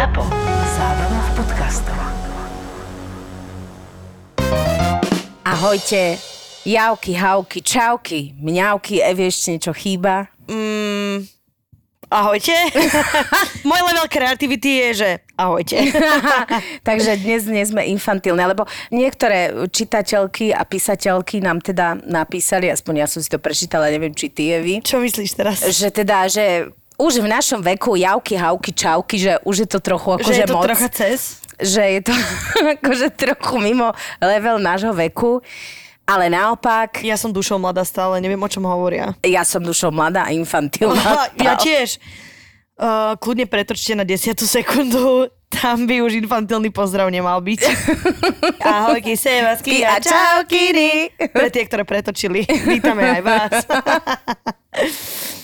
ZAPO. Zábrná v podcastov. Ahojte, javky, havky, čauky, mňauky, Evi ešte niečo chýba? Ahojte. Môj level kreativity je, že ahojte. Takže dnes nie sme infantilné, lebo niektoré čitateľky a písateľky nám teda napísali, aspoň ja som si to prečítala, neviem, či ty, Evi, Čo myslíš teraz? že teda, že už v našom veku javky, havky, čauky, že už je to trochu že akože je to moc. trocha cez? že je to akože trochu mimo level nášho veku. Ale naopak, Ja som dušou mladá stále, neviem, o čom hovoria. ja som dušou mladá a infantilná. Ja tiež. Uh, kľudne pretočte na 10 sekundu. Tam by už infantilný pozdrav nemal byť. Ahojky, sevasky a čaukiny. Pre tie, ktoré pretočili. Vítame aj vás.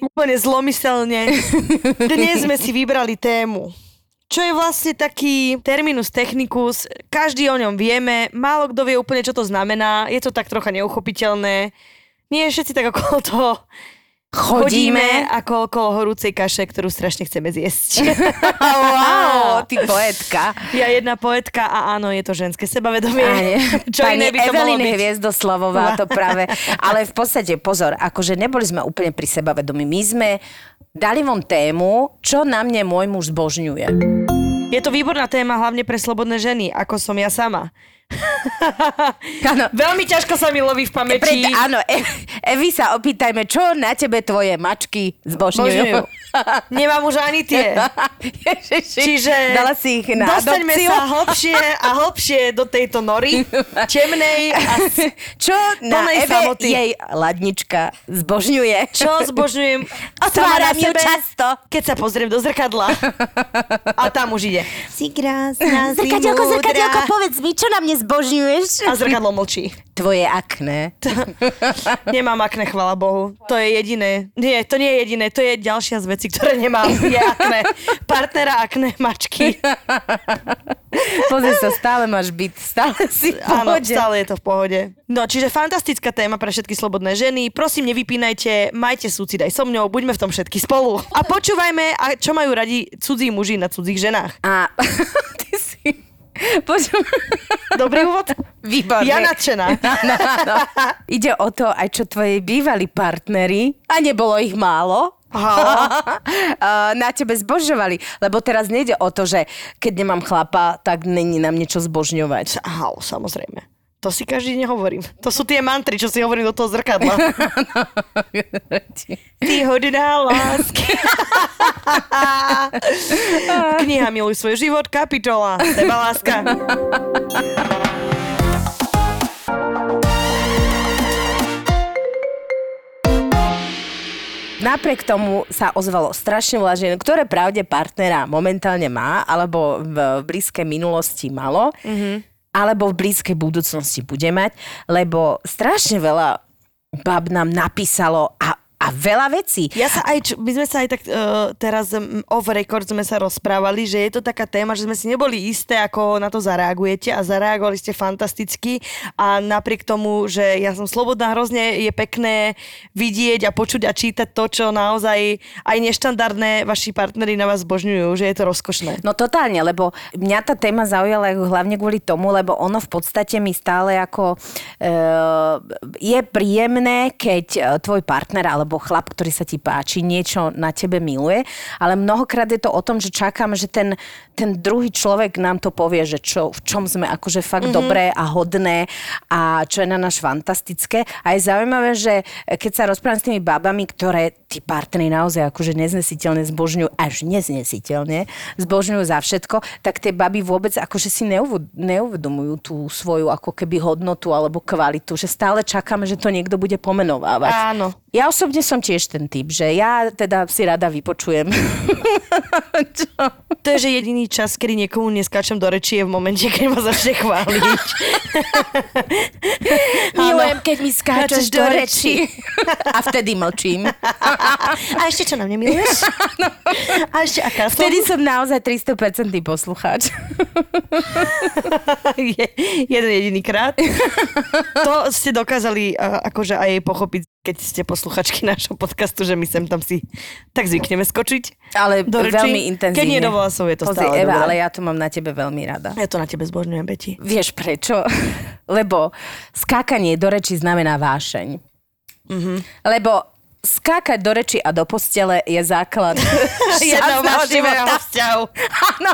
Úplne zlomyselne. Dnes sme si vybrali tému. Čo je vlastne taký terminus technicus, každý o ňom vieme, málo kto vie úplne, čo to znamená, je to tak trocha neuchopiteľné. Nie všetci tak okolo toho chodíme ako okolo horúcej kaše, ktorú strašne chceme zjesť. Wow, ty poetka. ja jedna poetka a áno, je to ženské sebavedomie. Áne. Čo Pani iné by to Evelyn? Hviezdoslavová to práve. Ale v podstate, pozor, akože neboli sme úplne pri sebavedomí. My sme dali vám tému, čo na mne môj muž zbožňuje. Je to výborná téma hlavne pre slobodné ženy, ako som ja sama. Áno. Veľmi ťažko sa mi loví v pamäti. Pred, áno, e, Evi sa opýtajme, čo na tebe tvoje mačky zbožňujú. Božňujú. Nemám už ani tie. Ježiši, Čiže Dala si ich na dostaňme adopciu. sa hlbšie a hlbšie do tejto nory, temnej a s- Čo na Eve samoty. jej ladnička zbožňuje? čo zbožňujem Otváram ju často. keď sa pozriem do zrkadla. A tam už ide. Si krásna, Zrkadielko, zrkadielko, povedz mi, čo na mne zbožňuješ? A zrkadlo mlčí. Tvoje akné. Nemám akné, chvala Bohu. To je jediné. Nie, to nie je jediné. To je ďalšia z vecí, ktoré nemám. Je akné. Partnera akné mačky. Pozri sa, stále máš byt, stále si v Áno, pohode. stále je to v pohode. No, čiže fantastická téma pre všetky slobodné ženy. Prosím, nevypínajte, majte súcit aj so mňou, buďme v tom všetky spolu. A počúvajme, a čo majú radi cudzí muži na cudzích ženách. A ty si... Počuj. Dobrý úvod? Výborné. Ja nadšená. Áno, áno. Ide o to, aj čo tvoji bývalí partneri, a nebolo ich málo, na tebe zbožňovali. Lebo teraz nejde o to, že keď nemám chlapa, tak není nám niečo zbožňovať. Aha, samozrejme. To si každý deň hovorím. To sú tie mantry, čo si hovorím do toho zrkadla. Ty hodná lásky. Kniha Miluj svoj život, kapitola Seba láska. Napriek tomu sa ozvalo strašne veľa žien, ktoré pravde partnera momentálne má, alebo v blízkej minulosti malo, mm-hmm. Alebo v blízkej budúcnosti bude mať, lebo strašne veľa bab nám napísalo a, a veľa vecí. Ja sa aj, my sme sa aj tak uh, teraz um, off record sme sa rozprávali, že je to taká téma, že sme si neboli isté, ako na to zareagujete a zareagovali ste fantasticky a napriek tomu, že ja som slobodná, hrozne je pekné vidieť a počuť a čítať to, čo naozaj aj neštandardné vaši partneri na vás zbožňujú, že je to rozkošné. No totálne, lebo mňa tá téma zaujala hlavne kvôli tomu, lebo ono v podstate mi stále ako e, je príjemné, keď e, tvoj partner alebo chlap, ktorý sa ti páči, niečo na tebe miluje, ale mnohokrát je to o tom, že čakám, že ten, ten druhý človek nám to povie, že čo, v čom sme akože fakt mm-hmm. dobré a hodné a čo je na náš fantastické. A je zaujímavé, že keď sa rozprávam s tými babami, ktoré tí partnery naozaj akože neznesiteľne zbožňujú, až neznesiteľne zbožňujú za všetko, tak tie baby vôbec akože si neuv- neuvedomujú tú svoju ako keby hodnotu alebo kvalitu, že stále čakáme, že to niekto bude pomenovávať. Áno. Ja osobne som tiež ten typ, že ja teda si rada vypočujem. To je, že jediný čas, kedy niekomu neskáčem do reči, je v momente, keď ma začne chváliť. Milujem, keď mi skáčeš do reči. A vtedy mlčím. A ešte čo na mne miluješ? A ešte aká som? Vtedy som naozaj 300% poslucháč. Je, jeden jediný krát. To ste dokázali uh, akože aj pochopiť keď ste posluchačky našho podcastu, že my sem tam si tak zvykneme skočiť. Ale Do reči. veľmi intenzívne. Keď nie do vlasov, je to Pozri, stále Eva, dobré. ale ja to mám na tebe veľmi rada. Ja to na tebe zbožňujem, Beti. Vieš prečo? Lebo skákanie do reči znamená vášeň. Mm-hmm. Lebo skákať do reči a do postele je základ Jedného živého vzťahu. Áno.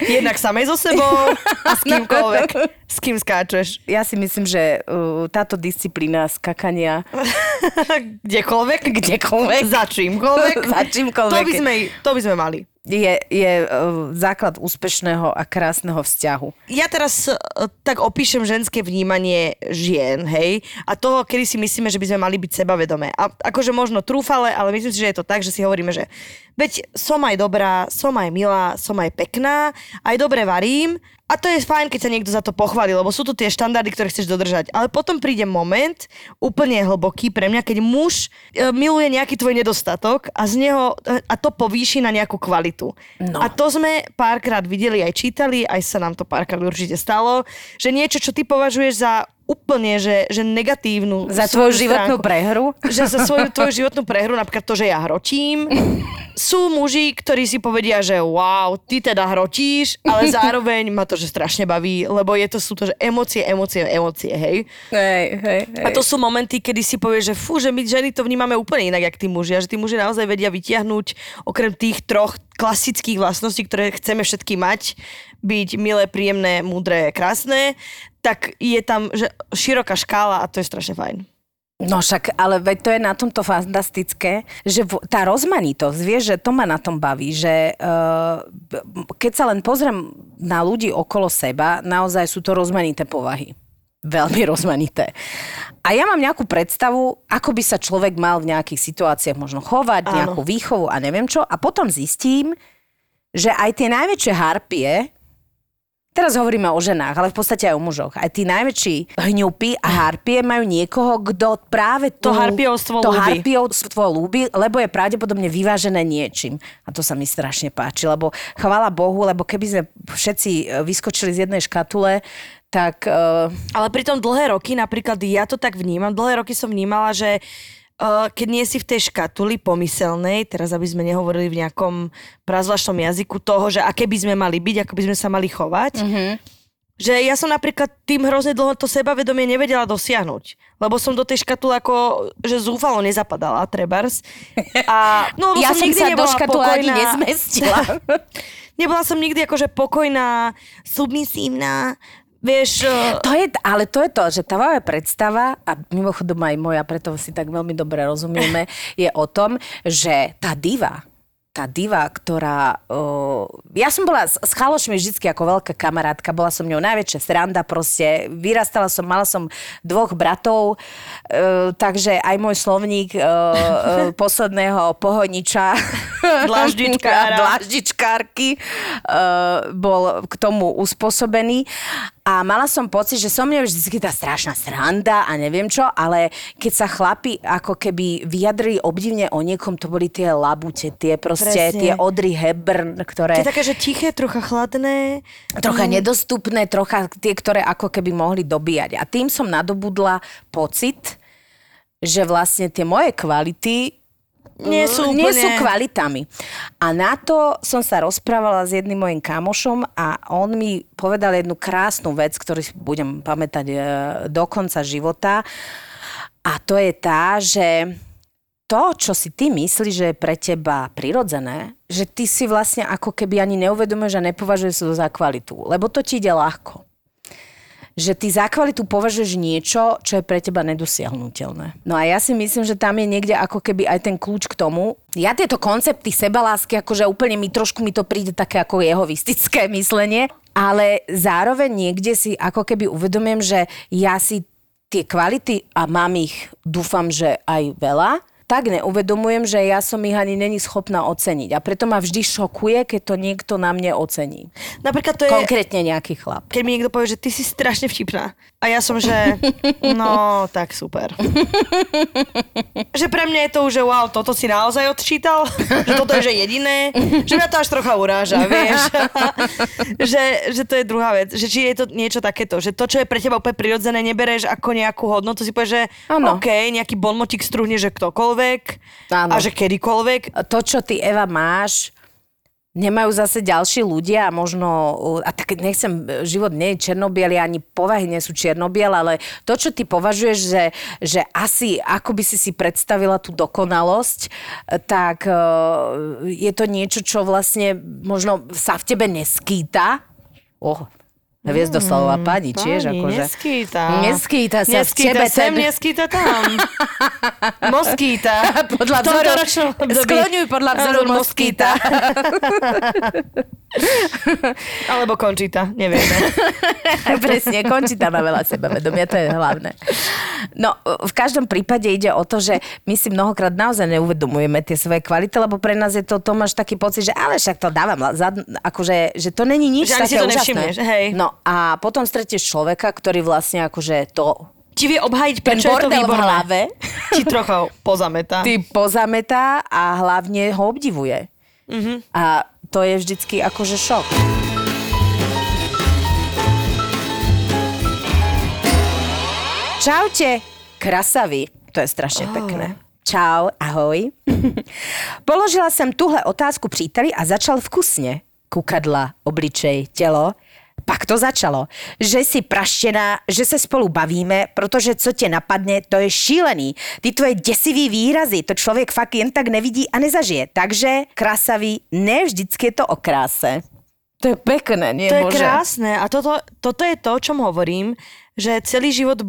Jednak samej so sebou a s kýmkoľvek. S kým skáčeš. Ja si myslím, že uh, táto disciplína skakania Kdekoľvek. kdekoľvek Za čímkoľvek. Za čímkoľvek. To by sme, to by sme mali. Je, je uh, základ úspešného a krásneho vzťahu. Ja teraz e, tak opíšem ženské vnímanie žien, hej, a toho, kedy si myslíme, že by sme mali byť sebavedomé. A akože možno trúfale, ale myslím si, že je to tak, že si hovoríme, že veď som aj dobrá, som aj milá, som aj pekná, aj dobre varím a to je fajn, keď sa niekto za to pochváli, lebo sú to tie štandardy, ktoré chceš dodržať. Ale potom príde moment, úplne hlboký pre mňa, keď muž e, miluje nejaký tvoj nedostatok a z neho, e, a to povýši na nejakú kvalitu. No. A to sme párkrát videli, aj čítali, aj sa nám to párkrát určite stalo, že niečo, čo ty považuješ za úplne, že, že negatívnu Za tvoju životnú stránku, prehru? že za svoju tvoju životnú prehru, napríklad to, že ja hročím, sú muži, ktorí si povedia, že wow, ty teda hrotíš, ale zároveň ma to, že strašne baví, lebo je to, sú to, že emócie, emócie, emócie, hej. Hej, hej, hej. A to sú momenty, kedy si povieš, že fú, že my ženy to vnímame úplne inak, jak tí muži. A že tí muži naozaj vedia vytiahnuť okrem tých troch klasických vlastností, ktoré chceme všetky mať, byť milé, príjemné, múdre, krásne, tak je tam že široká škála a to je strašne fajn. No však, ale veď to je na tomto fantastické, že tá rozmanitosť, vieš, že to ma na tom baví, že uh, keď sa len pozriem na ľudí okolo seba, naozaj sú to rozmanité povahy. Veľmi rozmanité. A ja mám nejakú predstavu, ako by sa človek mal v nejakých situáciách možno chovať, Áno. nejakú výchovu a neviem čo. A potom zistím, že aj tie najväčšie harpie, Teraz hovoríme o ženách, ale v podstate aj o mužoch. Aj tí najväčší hňupy a harpie majú niekoho, kto práve tú, To harpiovstvo to ľúbi. harpiovstvo ľúbi, lebo je pravdepodobne vyvážené niečím. A to sa mi strašne páči, lebo chvála Bohu, lebo keby sme všetci e, vyskočili z jednej škatule, tak uh, Ale pritom dlhé roky, napríklad ja to tak vnímam, dlhé roky som vnímala, že keď nie si v tej škatuli pomyselnej, teraz aby sme nehovorili v nejakom prazvláštnom jazyku toho, že aké by sme mali byť, ako by sme sa mali chovať, mm-hmm. že ja som napríklad tým hrozne dlho to sebavedomie nevedela dosiahnuť. Lebo som do tej škatule ako, že zúfalo nezapadala, trebárs. A, no, ja som nikdy sa do škatule ani nezmestila. Nebola som nikdy akože pokojná, submisívna, vieš... uh, To je, ale to je to, že tá moja predstava, a mimochodom aj moja, preto si tak veľmi dobre rozumieme, je o tom, že tá diva, tá diva, ktorá... Uh, ja som bola s, s chalošmi vždycky ako veľká kamarátka, bola som ňou najväčšia sranda, proste vyrastala som, mala som dvoch bratov, uh, takže aj môj slovník uh, uh, posledného pohoniča Dláždičkára. dláždičkárky uh, bol k tomu uspôsobený. A mala som pocit, že som mňa vždy tá strašná sranda a neviem čo, ale keď sa chlapi ako keby vyjadrili obdivne o niekom, to boli tie labute, tie proste, Presne. tie Audrey Hepburn, To ktoré je také, že tiché, trocha chladné. trocha nedostupné, trocha tie, ktoré ako keby mohli dobíjať. A tým som nadobudla pocit, že vlastne tie moje kvality Nie sú nie úplne- sú kvalitami. A na to som sa rozprávala s jedným mojim kamošom a on mi povedal jednu krásnu vec, ktorú si budem pamätať e, do konca života. A to je tá, že to, čo si ty myslíš, že je pre teba prirodzené, že ty si vlastne ako keby ani neuvedomuješ a nepovažuješ to za kvalitu. Lebo to ti ide ľahko že ty za kvalitu považuješ niečo, čo je pre teba nedosiahnutelné. No a ja si myslím, že tam je niekde ako keby aj ten kľúč k tomu. Ja tieto koncepty sebalásky, akože úplne mi trošku mi to príde také ako jehovistické myslenie, ale zároveň niekde si ako keby uvedomím, že ja si tie kvality, a mám ich, dúfam, že aj veľa, tak neuvedomujem, že ja som ich ani není schopná oceniť. A preto ma vždy šokuje, keď to niekto na mne ocení. Napríklad to je, Konkrétne nejaký chlap. keď mi niekto povie, že ty si strašne vtipná. A ja som, že no, tak super. že pre mňa je to už, že wow, toto si naozaj odčítal? že toto je, že jediné? Že mňa to až trocha uráža, vieš? že, že to je druhá vec. Že či je to niečo takéto, že to, čo je pre teba úplne prirodzené, nebereš ako nejakú hodnotu, si povieš, že Áno. OK, nejaký bonmotik struhne, že ktokoľvek Áno. a že kedykoľvek. to, čo ty, Eva, máš, nemajú zase ďalší ľudia a možno, a tak nechcem, život nie je černobiely, ani povahy nie sú černobiel, ale to, čo ty považuješ, že, že asi ako by si si predstavila tú dokonalosť, tak eh, je to niečo, čo vlastne možno sa v tebe neskýta. Oh, Hviezdoslava pani, tiež Pani, akože. Neskýta. Neskýta sa v neskýta tebe. sem, ten- neskýta tam. Moskýta. Podľa V vzoru, skloňuj podľa vzoru moskýta. Alebo končíta, nevieme. Presne, končí tam veľa sebavedomia, to je hlavné. No, v každom prípade ide o to, že my si mnohokrát naozaj neuvedomujeme tie svoje kvality, lebo pre nás je to, to máš taký pocit, že ale však to dávam, za, akože, že to není nič Že ani si také to úžasné. hej. No a potom stretieš človeka, ktorý vlastne akože to Ti vie obhajiť, prečo je to bordel v výborné. hlave Ti trocha pozametá. ty pozametá a hlavne ho obdivuje. Mm-hmm. A to je vždycky akože šok. Čaute, krasavy. To je strašne oh. pekné. Čau, ahoj. Položila jsem tuhle otázku příteli a začal vkusně. Kukadla, obličej, tělo. Pak to začalo, že jsi praštěná, že se spolu bavíme, protože co tě napadne, to je šílený. Ty tvoje děsivý výrazy, to člověk fakt jen tak nevidí a nezažije. Takže krasavý, ne vždycky je to o kráse. To je pekné, nie To je Bože? krásne a toto, toto je to, o čom hovorím, že celý život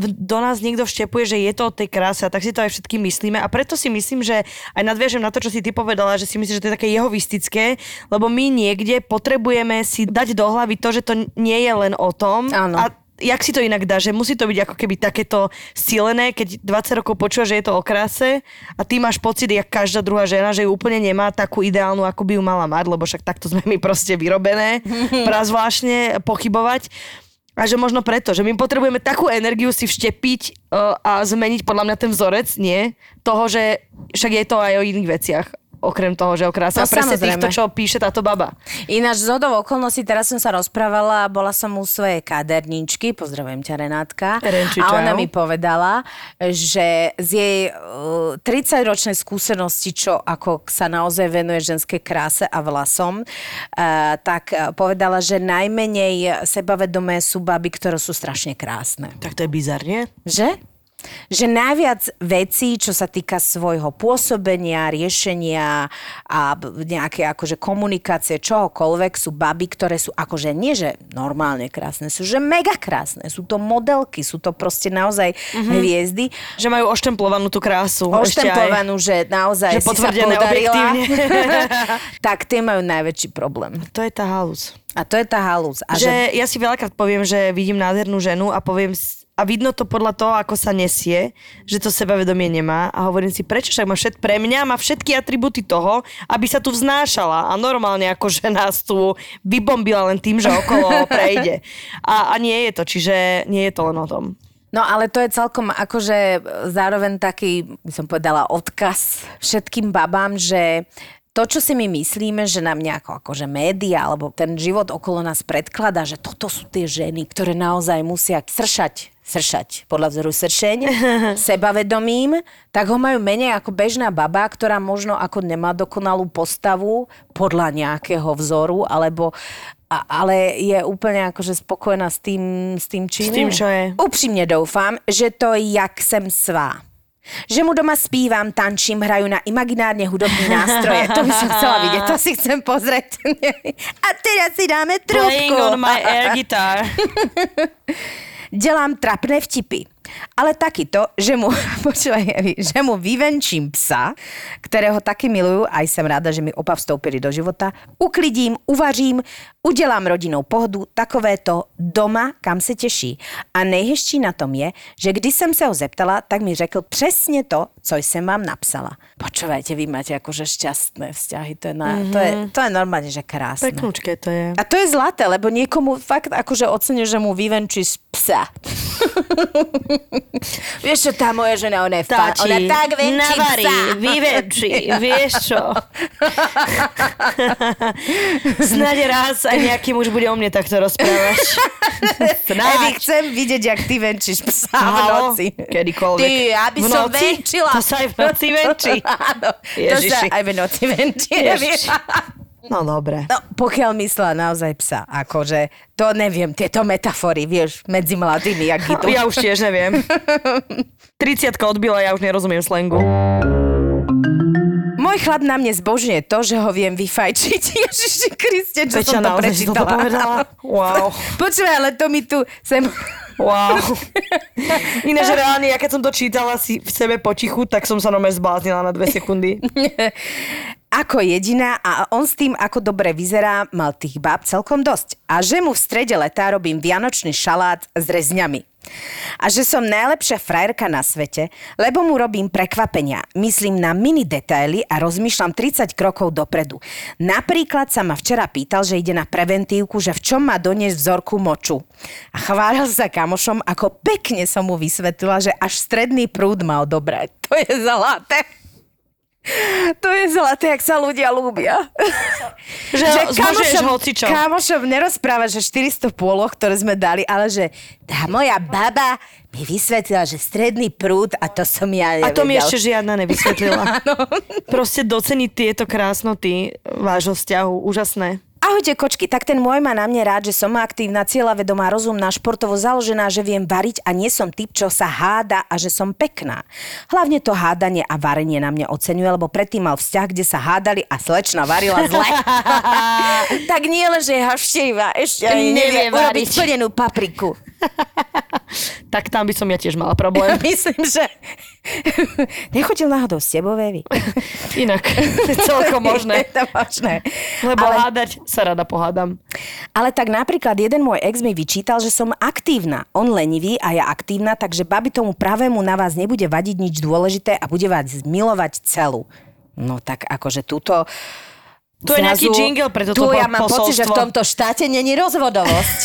do nás niekto vštepuje, že je to o tej kráse a tak si to aj všetky myslíme a preto si myslím, že aj nadviažem na to, čo si ty povedala, že si myslíš, že to je také jehovistické, lebo my niekde potrebujeme si dať do hlavy to, že to nie je len o tom Áno. a jak si to inak dá, že musí to byť ako keby takéto silené, keď 20 rokov počúva, že je to o kráse a ty máš pocit, jak každá druhá žena, že ju úplne nemá takú ideálnu, ako by ju mala mať, lebo však takto sme my proste vyrobené, prazvláštne pochybovať. A že možno preto, že my potrebujeme takú energiu si vštepiť uh, a zmeniť podľa mňa ten vzorec, nie? Toho, že však je to aj o iných veciach. Okrem toho, že o kráse. No, presne samozrejme. týchto, čo píše táto baba. Ináč z hodou okolností, teraz som sa rozprávala, bola som u svojej kaderníčky, pozdravujem ťa Renátka, Renči, a ona mi povedala, že z jej uh, 30-ročnej skúsenosti, čo ako sa naozaj venuje ženskej kráse a vlasom, uh, tak uh, povedala, že najmenej sebavedomé sú baby, ktoré sú strašne krásne. Tak to je bizarne. Že? Že najviac vecí, čo sa týka svojho pôsobenia, riešenia a nejaké akože komunikácie, čohokoľvek, sú baby, ktoré sú akože nie, že normálne krásne, sú že mega krásne. Sú to modelky, sú to proste naozaj mm-hmm. hviezdy. Že majú oštemplovanú tú krásu. Oštempovanú, že naozaj Že si sa podarila. tak tie majú najväčší problém. To je tá halus. A to je tá halúz. A že... že ja si veľakrát poviem, že vidím nádhernú ženu a poviem a vidno to podľa toho, ako sa nesie, že to sebavedomie nemá. A hovorím si, prečo? Však má všet, pre mňa má všetky atributy toho, aby sa tu vznášala. A normálne ako že nás tu vybombila len tým, že okolo prejde. A, a nie je to, čiže nie je to len o tom. No ale to je celkom akože zároveň taký, by som povedala, odkaz všetkým babám, že to, čo si my myslíme, že nám nejako akože média alebo ten život okolo nás predkladá, že toto sú tie ženy, ktoré naozaj musia sršať sršať, podľa vzoru sršeň, sebavedomím, tak ho majú menej ako bežná baba, ktorá možno ako nemá dokonalú postavu podľa nejakého vzoru, alebo a, ale je úplne akože spokojná s tým, s tým, čím S tým, čo je. Upřímně doufám, že to jak jsem svá. Že mu doma zpívám, tančím, hraju na imaginárne hudobní nástroje. To by som chcela vidieť, to si chcem pozrieť. A teraz si dáme Playing trúbku. on my air guitar. Dělám trapné vtipy. Ale takýto, že mu, počúvaj, že mu vyvenčím psa, ktorého taky milujú, aj som rada, že mi opa vstoupili do života, uklidím, uvařím, udělám rodinou pohodu, takovéto doma, kam se těší. A nejhezčí na tom je, že když jsem se ho zeptala, tak mi řekl přesně to, co jsem vám napsala. Počúvajte, vy máte akože šťastné vzťahy, to je, na, mm-hmm. to je, to je normálne, že krásne. Peknúčke to je. A to je zlaté, lebo niekomu fakt akože ocenil, že mu vyvenčíš psa. Vieš čo, tá moja žena, ona je fa- Táči, ona tak venčí navarí, psa. vyvenčí, vieš čo. Snáď raz aj nejaký muž bude o mne takto rozprávať. Evi, Snáď. chcem vidieť, jak ty venčíš psa v Halo, noci. kedykoľvek. Ty, aby V som venčila. To sa aj v noci venčí. Áno, to sa aj v noci venčí. No dobre. No, pokiaľ myslela naozaj psa, akože, to neviem, tieto metafory, vieš, medzi mladými, jak idú. Ja už tiež neviem. 30 odbila, ja už nerozumiem slangu. Môj chlap na mne zbožňuje to, že ho viem vyfajčiť. Ježiši Kriste, čo Peťa, som to prečítala. povedala? Wow. Počúvaj, ale to mi tu sem... Wow. Ináč reálne, ja keď som to čítala si v sebe potichu, tak som sa normálne zbláznila na dve sekundy. ako jediná a on s tým, ako dobre vyzerá, mal tých báb celkom dosť. A že mu v strede leta robím vianočný šalát s rezňami. A že som najlepšia frajerka na svete, lebo mu robím prekvapenia. Myslím na mini detaily a rozmýšľam 30 krokov dopredu. Napríklad sa ma včera pýtal, že ide na preventívku, že v čom má doniesť vzorku moču. A chválil sa kamošom, ako pekne som mu vysvetlila, že až stredný prúd má odobrať. To je zlaté. To je zlaté, jak sa ľudia ľúbia. Že, zbožuješ hocičo. kamošom nerozpráva, že 400 pôloch, ktoré sme dali, ale že tá moja baba mi vysvetlila, že stredný prúd a to som ja A to mi nevedel. ešte žiadna nevysvetlila. Proste doceniť tieto krásnoty vášho vzťahu. Úžasné. Ahojte kočky, tak ten môj má na mne rád, že som aktívna, cieľavedomá, rozumná, športovo založená, že viem variť a nie som typ, čo sa háda a že som pekná. Hlavne to hádanie a varenie na mňa oceňuje, lebo predtým mal vzťah, kde sa hádali a slečna varila zle. tak nie len, že je hašteivá, ešte ani nevie Nevie urobiť plnenú papriku. Tak tam by som ja tiež mala problém. Myslím, že nechodil náhodou s tebou, Vevi. Inak. Celkom možné. Je to možné. Lebo Ale- hádať sa rada pohádam. Ale tak napríklad jeden môj ex mi vyčítal, že som aktívna. On lenivý a ja aktívna, takže babi tomu pravému na vás nebude vadiť nič dôležité a bude vás milovať celú. No tak akože túto... Tu je nejaký jingle pre toto Tu ja po- mám pocit, že v posolstvo. tomto štáte není rozvodovosť.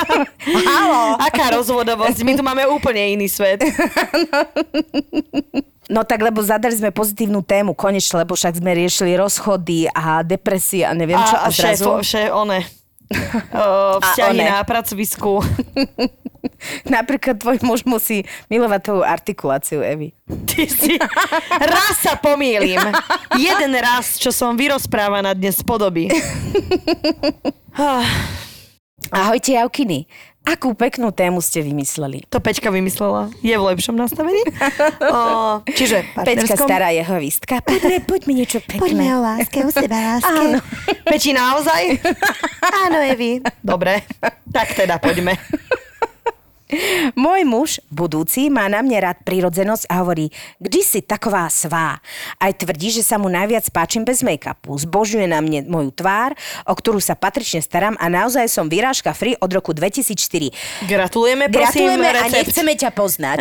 Halo. Aká rozvodovosť? My tu máme úplne iný svet. No tak, lebo zadali sme pozitívnu tému, konečne, lebo však sme riešili rozchody a depresie a neviem čo. A, a šéf, zrazu... šéf, one. Vzťahy na pracovisku. Napríklad tvoj muž musí milovať tvoju artikuláciu, Evi. Ty si... Raz sa pomýlim. Jeden raz, čo som vyrozprávaná dnes z podoby. Ah, Ahojte, Javkiny. Akú peknú tému ste vymysleli? To Peťka vymyslela. Je v lepšom nastavení? O, čiže Peťka stará jehovistka. Poďme, poď mi niečo pekné. o láske, o seba láske. Áno. Peti naozaj? Áno, Evi. Dobre, tak teda poďme. Môj muž, budúci, má na mne rád prírodzenosť a hovorí, kdy si taková svá. Aj tvrdí, že sa mu najviac páčim bez make-upu. Zbožuje na mne moju tvár, o ktorú sa patrične starám a naozaj som vyrážka free od roku 2004. Gratulujeme, prosím, Gratulujeme a recept. nechceme ťa poznať.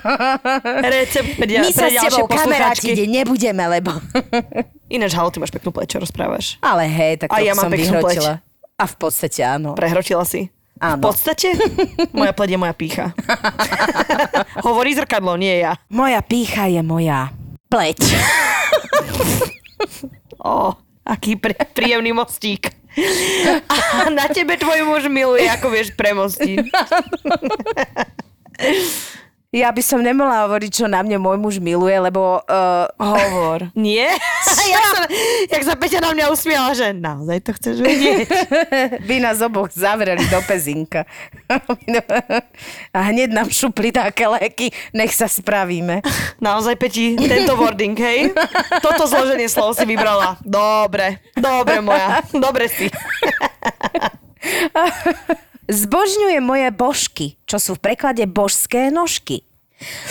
Recept pre, My sa pre s tebou kamaráti nebudeme, lebo... Ináč, halo, ty máš peknú pleť, čo rozprávaš. Ale hej, tak A to ja som vyhrotila. A v podstate áno. Prehrotila si. Áno. V podstate? Moja pleť je moja pícha. Hovorí zrkadlo, nie ja. Moja pícha je moja pleť. Ó, aký pr- príjemný mostík. A na tebe tvoj muž miluje, ako vieš premostiť. Ja by som nemala hovoriť, čo na mne môj muž miluje, lebo uh, Hovor. Nie? jak, sa, jak sa Peťa na mňa usmiala, že naozaj to chceš vedieť. by nás oboch zavreli do pezinka. A hneď nám šupli také léky, nech sa spravíme. Naozaj, Peti, tento wording, hej? Toto zloženie slov si vybrala. Dobre, dobre moja, dobre si. Zbožňuje moje božky, čo sú v preklade božské nožky,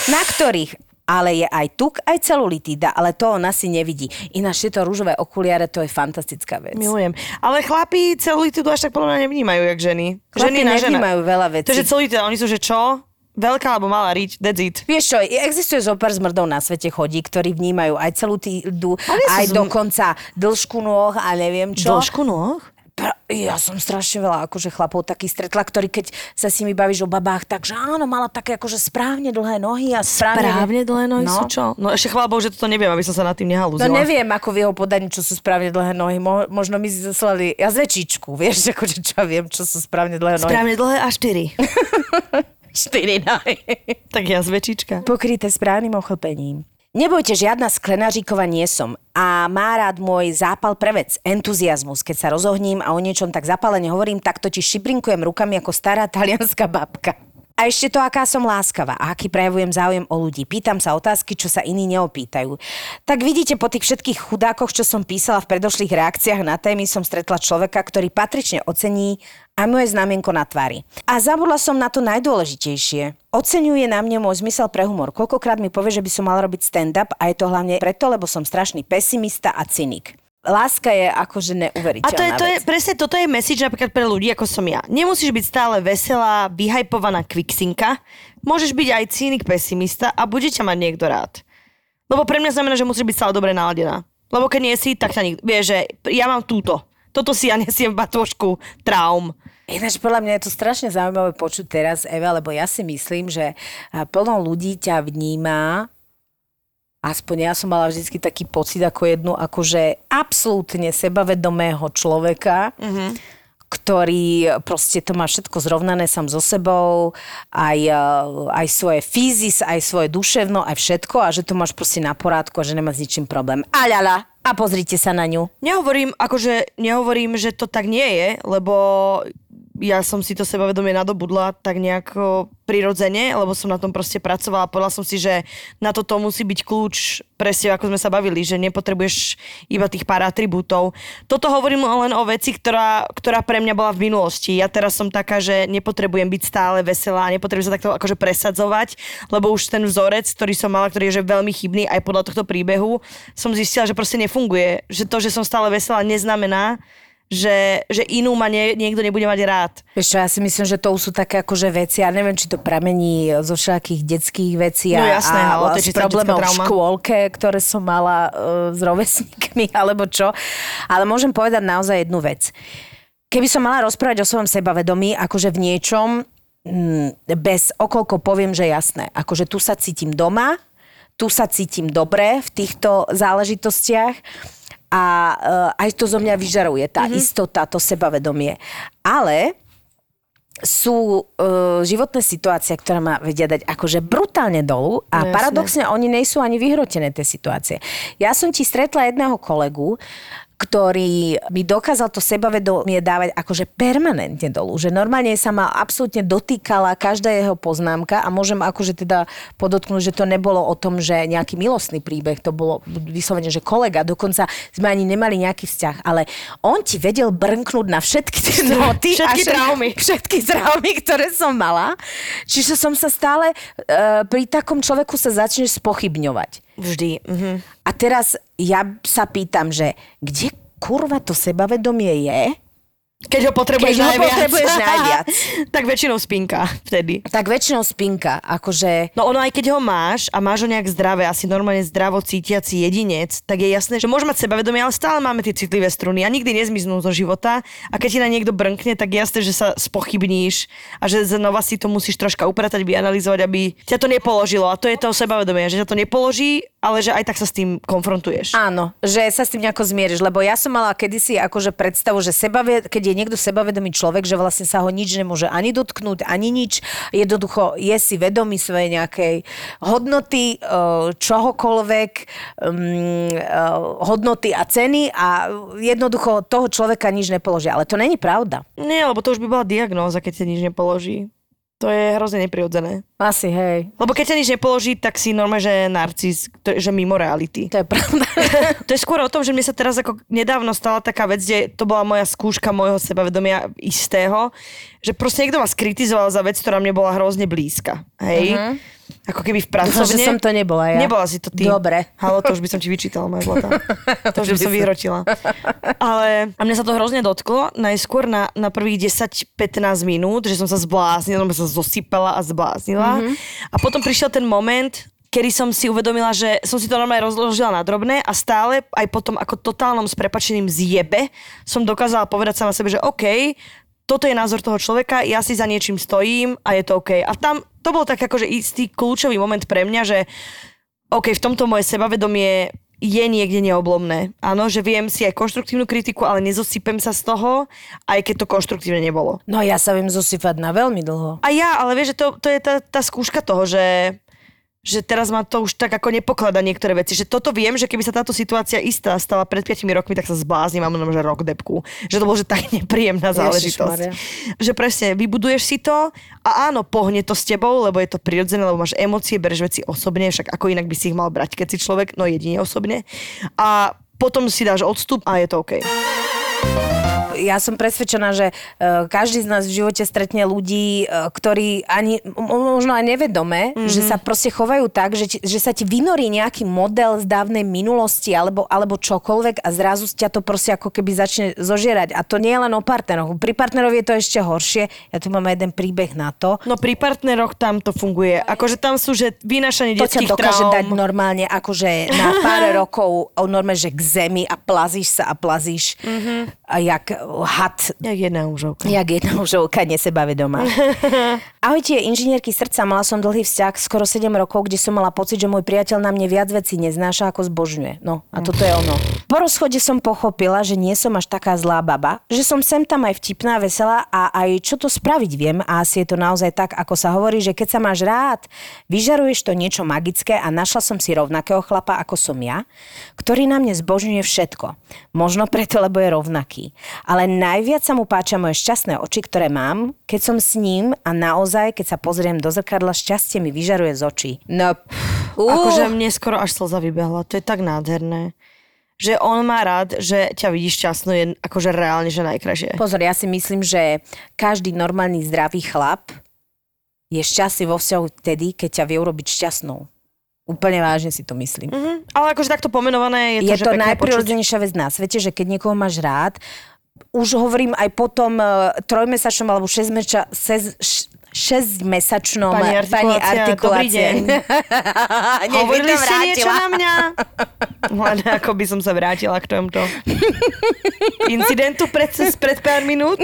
na ktorých ale je aj tuk, aj celulitída, ale to on asi nevidí. Ináč tieto rúžové okuliare, to je fantastická vec. Milujem. Ale chlapi celulitídu až tak podľa mňa nevnímajú, jak ženy. Chlapi ženy na žena. nevnímajú veľa vecí. To, že oni sú, že čo? Veľká alebo malá riť, that's it. Vieš čo, existuje zo pár zmrdov na svete chodí, ktorí vnímajú aj celú týdu, aj zm- dokonca dĺžku nôh a neviem čo. Dĺžku nôh? Ja som strašne veľa akože chlapov takých stretla, ktorí keď sa s nimi bavíš o babách, takže áno, mala také akože správne dlhé nohy a správne... Správne dlhé nohy no. sú čo? No ešte chvála Bohu, že toto neviem, aby som sa nad tým nehalúzila. No neviem, ako v jeho podaní, čo sú správne dlhé nohy. Mo- možno mi zaslali jazvečičku, vieš, akože čo ja viem, čo sú správne dlhé nohy. Správne dlhé a štyri. Štyri nohy. tak ja zväčšička. Pokryté správnym ochlpením. Nebojte, žiadna sklenaříkova nie som a má rád môj zápal pre vec, entuziasmus. Keď sa rozohním a o niečom tak zapálene hovorím, tak totiž šiprinkujem rukami ako stará talianská babka. A ešte to, aká som láskavá a aký prejavujem záujem o ľudí. Pýtam sa otázky, čo sa iní neopýtajú. Tak vidíte, po tých všetkých chudákoch, čo som písala v predošlých reakciách na témy, som stretla človeka, ktorý patrične ocení aj moje znamienko na tvári. A zabudla som na to najdôležitejšie. Oceňuje na mne môj zmysel pre humor. Koľkokrát mi povie, že by som mal robiť stand-up a je to hlavne preto, lebo som strašný pesimista a cynik. Láska je akože neuveriteľná A to je, to je, presne toto je message napríklad pre ľudí, ako som ja. Nemusíš byť stále veselá, vyhajpovaná kviksinka. Môžeš byť aj cynik, pesimista a bude ťa mať niekto rád. Lebo pre mňa znamená, že musíš byť stále dobre naladená. Lebo keď nie si, tak sa nikto... Vieš, že ja mám túto. Toto si ja nesiem v batôžku traum. Ináč podľa mňa je to strašne zaujímavé počuť teraz, Eva, lebo ja si myslím, že plno ľudí ťa vníma aspoň ja som mala vždy taký pocit ako jednu akože absolútne sebavedomého človeka, mm-hmm. ktorý proste to má všetko zrovnané sám so sebou, aj, aj svoje fyzis, aj svoje duševno, aj všetko a že to máš proste na porádku a že nemá s ničím problém. Aľala, a pozrite sa na ňu. Nehovorím, akože, nehovorím, že to tak nie je, lebo ja som si to sebavedomie nadobudla tak nejako prirodzene, lebo som na tom proste pracovala. Povedala som si, že na toto musí byť kľúč, presne ako sme sa bavili, že nepotrebuješ iba tých pár atribútov. Toto hovorím len o veci, ktorá, ktorá pre mňa bola v minulosti. Ja teraz som taká, že nepotrebujem byť stále veselá, nepotrebujem sa takto akože presadzovať, lebo už ten vzorec, ktorý som mala, ktorý je že veľmi chybný aj podľa tohto príbehu, som zistila, že proste nefunguje. Že to, že som stále veselá, neznamená, že, že inú ma nie, niekto nebude mať rád. Vieš čo, ja si myslím, že to sú také akože veci, ja neviem, či to pramení zo všetkých detských vecí No a, jasné, a, no, a to je s čistá problémov v škôlke, ktoré som mala uh, s rovesníkmi, alebo čo. Ale môžem povedať naozaj jednu vec. Keby som mala rozprávať o svojom sebavedomí, akože v niečom, mm, bez okolko poviem, že jasné. Akože tu sa cítim doma, tu sa cítim dobre v týchto záležitostiach a uh, aj to zo mňa vyžaruje, tá mm-hmm. istota, to sebavedomie. Ale sú uh, životné situácie, ktoré ma vedia dať akože brutálne dolu a No paradoxne oni nie sú ani vyhrotené tie situácie. Ja som ti stretla jedného kolegu, ktorý by dokázal to sebavedomie dávať akože permanentne dolu. Že normálne sa ma absolútne dotýkala každá jeho poznámka a môžem akože teda podotknúť, že to nebolo o tom, že nejaký milostný príbeh, to bolo vyslovene, že kolega, dokonca sme ani nemali nejaký vzťah, ale on ti vedel brnknúť na všetky tie noty. Všetky traumy. Všetky traumy, ktoré som mala. Čiže som sa stále, uh, pri takom človeku sa začneš spochybňovať. Vždy. Mhm. A teraz ja sa pýtam, že kde kurva to sebavedomie je, Keď ho potrebuješ Keď ho najviac. potrebuješ najviac. tak väčšinou spinka vtedy. tak väčšinou spinka, akože... No ono aj keď ho máš a máš ho nejak zdravé, asi normálne zdravo cítiaci jedinec, tak je jasné, že môže mať sebavedomie, ale stále máme tie citlivé struny a nikdy nezmiznú zo života. A keď ti na niekto brnkne, tak je jasné, že sa spochybníš a že znova si to musíš troška upratať, vyanalizovať, aby ťa to nepoložilo. A to je to sebavedomie, že ťa to nepoloží, ale že aj tak sa s tým konfrontuješ. Áno, že sa s tým nejako zmieriš, lebo ja som mala kedysi akože predstavu, že sebavie, keď je niekto sebavedomý človek, že vlastne sa ho nič nemôže ani dotknúť, ani nič. Jednoducho je si vedomý svojej nejakej hodnoty, eh, čohokoľvek, mm, eh, hodnoty a ceny a jednoducho toho človeka nič nepoložia. Ale to není pravda. Nie, lebo to už by bola diagnóza, keď sa nič nepoloží. To je hrozne neprirodzené. Asi, hej. Lebo keď sa nič nepoloží, tak si normálne, že narcis, to, že mimo reality. To je pravda. To je skôr o tom, že mne sa teraz ako nedávno stala taká vec, kde to bola moja skúška môjho sebavedomia istého, že proste niekto ma skritizoval za vec, ktorá mne bola hrozne blízka. Hej? Uh-huh. Ako keby v Dúfam, pracovne. že som to nebola ja. Nebola si to ty. Dobre. Halo, to už by som ti vyčítala, moja zlatá. To už by som vyhrotila. Ale a mňa sa to hrozne dotklo. Najskôr na, na prvých 10-15 minút, že som sa zbláznila, som sa zosypala a zbláznila. Mhm. Mm-hmm. A potom prišiel ten moment, kedy som si uvedomila, že som si to normálne rozložila na drobné a stále aj potom ako totálnom s prepačením zjebe som dokázala povedať sama sebe, že OK, toto je názor toho človeka, ja si za niečím stojím a je to OK. A tam to bol tak akože istý kľúčový moment pre mňa, že OK, v tomto moje sebavedomie je niekde neoblomné. Áno, že viem si aj konštruktívnu kritiku, ale nezosypem sa z toho, aj keď to konštruktívne nebolo. No ja sa viem zosypať na veľmi dlho. A ja, ale vieš, že to, to je tá, tá skúška toho, že že teraz ma to už tak ako nepoklada niektoré veci. Že toto viem, že keby sa táto situácia istá stala pred 5 rokmi, tak sa zbláznim, mám že rok depku. Že to bolo že tak nepríjemná záležitosť. Ježišmaria. Že presne, vybuduješ si to a áno, pohne to s tebou, lebo je to prirodzené, lebo máš emócie, bereš veci osobne, však ako inak by si ich mal brať, keď si človek, no jedine osobne. A potom si dáš odstup a je to OK. ja som presvedčená, že e, každý z nás v živote stretne ľudí, e, ktorí ani, možno aj nevedome, mm-hmm. že sa proste chovajú tak, že, že sa ti vynorí nejaký model z dávnej minulosti alebo, alebo čokoľvek a zrazu ťa to proste ako keby začne zožierať. A to nie je len o partneroch. Pri partnerovi je to ešte horšie. Ja tu mám jeden príbeh na to. No pri partneroch tam to funguje. Akože tam sú, že vynášanie To ťa detských dokáže traum. dať normálne akože na pár rokov normálne, že k zemi a plazíš sa a plazíš mm-hmm. A jak had Jak jedna užovka. Jak jedna užovka nesebavedomá. Ahojte, inžinierky srdca, mala som dlhý vzťah, skoro 7 rokov, kde som mala pocit, že môj priateľ na mne viac vecí neznáša, ako zbožňuje. No, a toto je ono. Po rozchode som pochopila, že nie som až taká zlá baba, že som sem tam aj vtipná, veselá a aj čo to spraviť viem a asi je to naozaj tak, ako sa hovorí, že keď sa máš rád, vyžaruješ to niečo magické a našla som si rovnakého chlapa, ako som ja, ktorý na mne zbožňuje všetko. Možno preto, lebo je rovnaký. Ale najviac sa mu páčia moje šťastné oči, ktoré mám, keď som s ním a naozaj, keď sa pozriem do zrkadla, šťastie mi vyžaruje z očí. No, uh, Akože mne skoro až slza vybehla. To je tak nádherné. Že on má rád, že ťa vidí šťastnú, je akože reálne, že najkrajšie. Pozor, ja si myslím, že každý normálny zdravý chlap je šťastný vo vzťahu vtedy, keď ťa vie urobiť šťastnou. Úplne vážne si to myslím. Mhm. Ale akože takto pomenované je to, je že to najprirodzenejšia vec na svete, že keď niekoho máš rád, už hovorím aj po tom uh, trojmesačnom alebo šesťmesačnom Pani artikulácia, dobrý deň. Hovorili ste niečo na mňa? Len ako by som sa vrátila k tomuto incidentu pred, pred pár minút.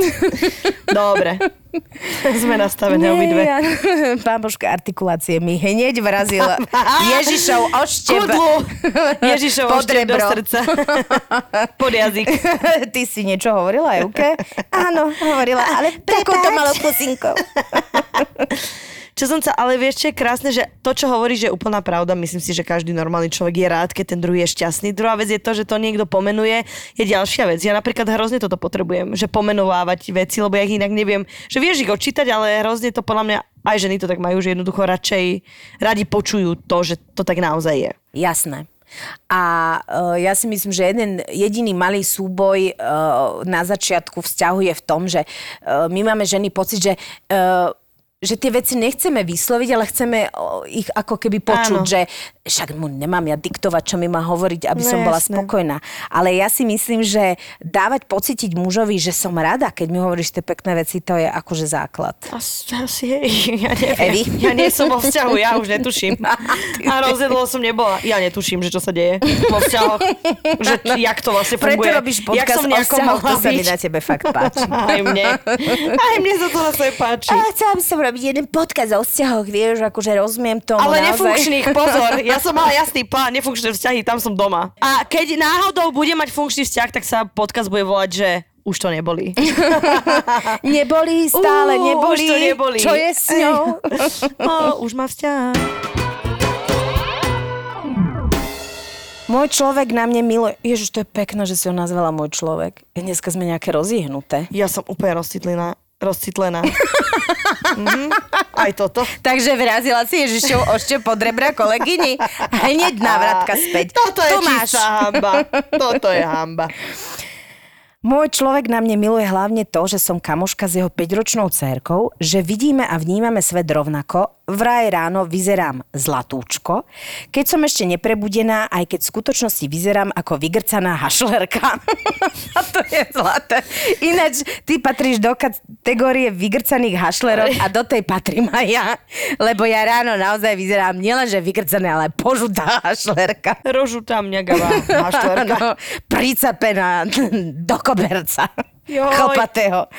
Dobre. Sme nastavené obidve. ja, pán Božka, artikulácie mi hneď vrazil Ježišov oštep. Kudlu. Ježišov Pod oštep do srdca. Pod jazyk. Ty si niečo hovorila, Juke? Áno, hovorila, ale takouto malou kusinkou. Čo som sa, ale vieš, čo je krásne, že to, čo hovoríš, je úplná pravda. Myslím si, že každý normálny človek je rád, keď ten druhý je šťastný. Druhá vec je to, že to niekto pomenuje, je ďalšia vec. Ja napríklad hrozne toto potrebujem, že pomenovávať veci, lebo ja ich inak neviem, že vieš ich odčítať, ale hrozne to podľa mňa aj ženy to tak majú, že jednoducho radšej radi počujú to, že to tak naozaj je. Jasné. A uh, ja si myslím, že jeden jediný malý súboj uh, na začiatku vzťahu je v tom, že uh, my máme ženy pocit, že uh, že tie veci nechceme vysloviť, ale chceme ich ako keby počuť, Áno. že však mu nemám ja diktovať, čo mi má hovoriť, aby No som bola jasné. spokojná. Ale ja si myslím, že dávať pocítiť mužovi, že som rada, keď mi hovoríš tie pekné veci, to je akože základ. Asi, asi hej, ja neviem. Evi? Ja nie som vo vzťahu, ja už netuším. A rozjedlo som nebola. Ja netuším, že čo sa deje vo vzťahoch. Že či- jak to vlastne Preto funguje. robíš jak podcast som o vzťahoch, to sa mi na tebe fakt páči. Aj mne. Aj mne sa to svoje páči. A by som robiť jeden podcast o vzťahoch, vieš, akože rozumiem tomu Ale naozaj. nefunkčných, pozor. Ja som mala jasný plán, nefunkčné vzťahy, tam som doma. A keď náhodou bude mať funkčný vzťah, tak sa podcast bude volať, že už to neboli. Neboli, stále neboli. už to neboli. Čo je s ňou? O, už má vzťah. Môj človek na mne miluje. Ježiš, to je pekné, že si ho nazvala môj človek. Dneska sme nejaké rozjehnuté. Ja som úplne rozcitlená. Rozcitlená. Mhm. Aj toto. Takže vrazila si Ježišov ošte pod rebra kolegyni. Hneď návratka späť. Toto je tu máš. čistá hamba. Toto je hamba. Môj človek na mne miluje hlavne to, že som kamoška s jeho 5-ročnou cérkou, že vidíme a vnímame svet rovnako, vraj ráno vyzerám zlatúčko, keď som ešte neprebudená, aj keď v skutočnosti vyzerám ako vygrcaná hašlerka. a to je zlaté. Ináč, ty patríš do kategórie vygrcaných hašlerok a do tej patrím aj ja, lebo ja ráno naozaj vyzerám nielenže vygrcané, ale požutá hašlerka. Rožutá mňagavá hašlerka. No, pricapená do koberca. Joj. Chlpatého.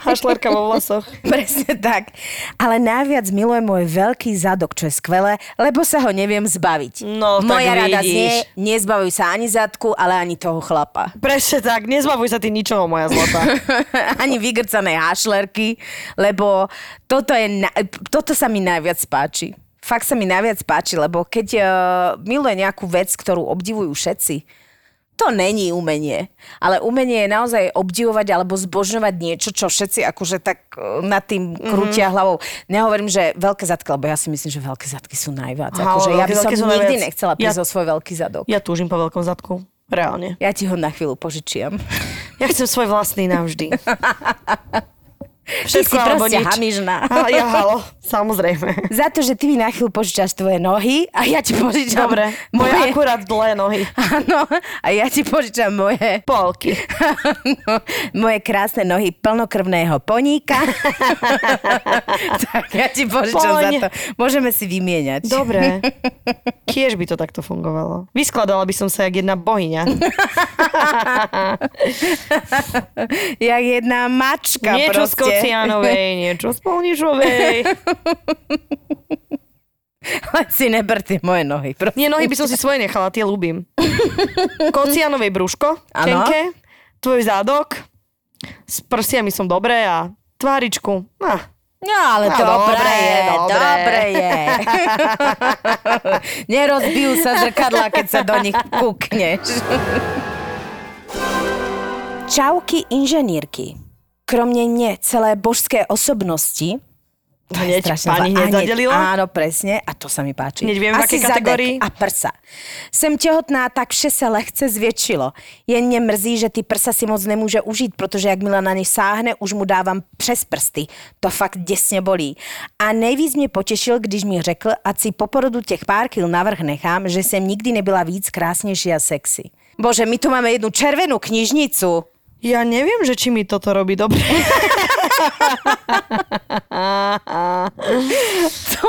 Hašlerka vo vlasoch. Presne tak. Ale najviac milujem môj veľký zadok, čo je skvelé, lebo sa ho neviem zbaviť. No, tak Moja rada vidíš. znie, nezbavuj sa ani zadku, ale ani toho chlapa. Presne tak, nezbavuj sa ty ničoho, moja zlata. ani vygrcané hašlerky, lebo toto, je, na- toto sa mi najviac páči. Fakt sa mi najviac páči, lebo keď uh, miluje nejakú vec, ktorú obdivujú všetci, to není umenie. Ale umenie je naozaj obdivovať alebo zbožňovať niečo, čo všetci akože tak eh, nad tým krútia mm-hmm. hlavou. Nehovorím, že veľké zadky, lebo ja si myslím, že veľké zadky sú najviac. Aha, akože ja by som nikdy najviac. nechcela prísť Ja- o svoj veľký zadok. Ja túžim po veľkom zadku. Reálne. Ja ti ho na chvíľu požičiam. Ja chcem svoj vlastný navždy. Ty si alebo nič. hamižná. A ja halo, samozrejme. Za to, že ty mi na chvíľu požičaš tvoje nohy a ja ti požičam Dobre, moje moje... akurát dlhé nohy. Áno, a ja ti požičam moje... Polky. Áno, moje krásne nohy plnokrvného poníka. tak ja ti požičam Poň. za to. Môžeme si vymieňať. Dobre. Kiež by to takto fungovalo. Vyskladala by som sa jak jedna bohyňa. Jak jedna mačka niečo proste. Kocianovej, niečo z Polnišovej. Len si neber tie moje nohy. Proste. Nie, nohy by som si svoje nechala, tie ľúbim. Kocianovej brúško, tenké, tvoj zádok, s prsiami som dobré a tváričku. Ah, No, ale No, dobre, dobre, je, dobre je. Nerozbijú sa zrkadla, keď sa do nich kúkneš. Čauky inženýrky. Kromne nie celé božské osobnosti, to je strašne pani hneď A zadelila? Áno, presne. A to sa mi páči. Hneď viem, v Asi zadek kategórii. A prsa. Sem tehotná, tak vše sa lehce zvětšilo. Jen mě mrzí, že ty prsa si moc nemůže užít, protože jakmile na ně sáhne, už mu dávám přes prsty. To fakt děsně bolí. A nejvíc mě potěšil, když mi řekl, ať si po porodu těch pár kil navrh nechám, že jsem nikdy nebyla víc krásnější a sexy. Bože, my tu máme jednu červenú knižnicu. Ja neviem, že či mi toto robí dobre.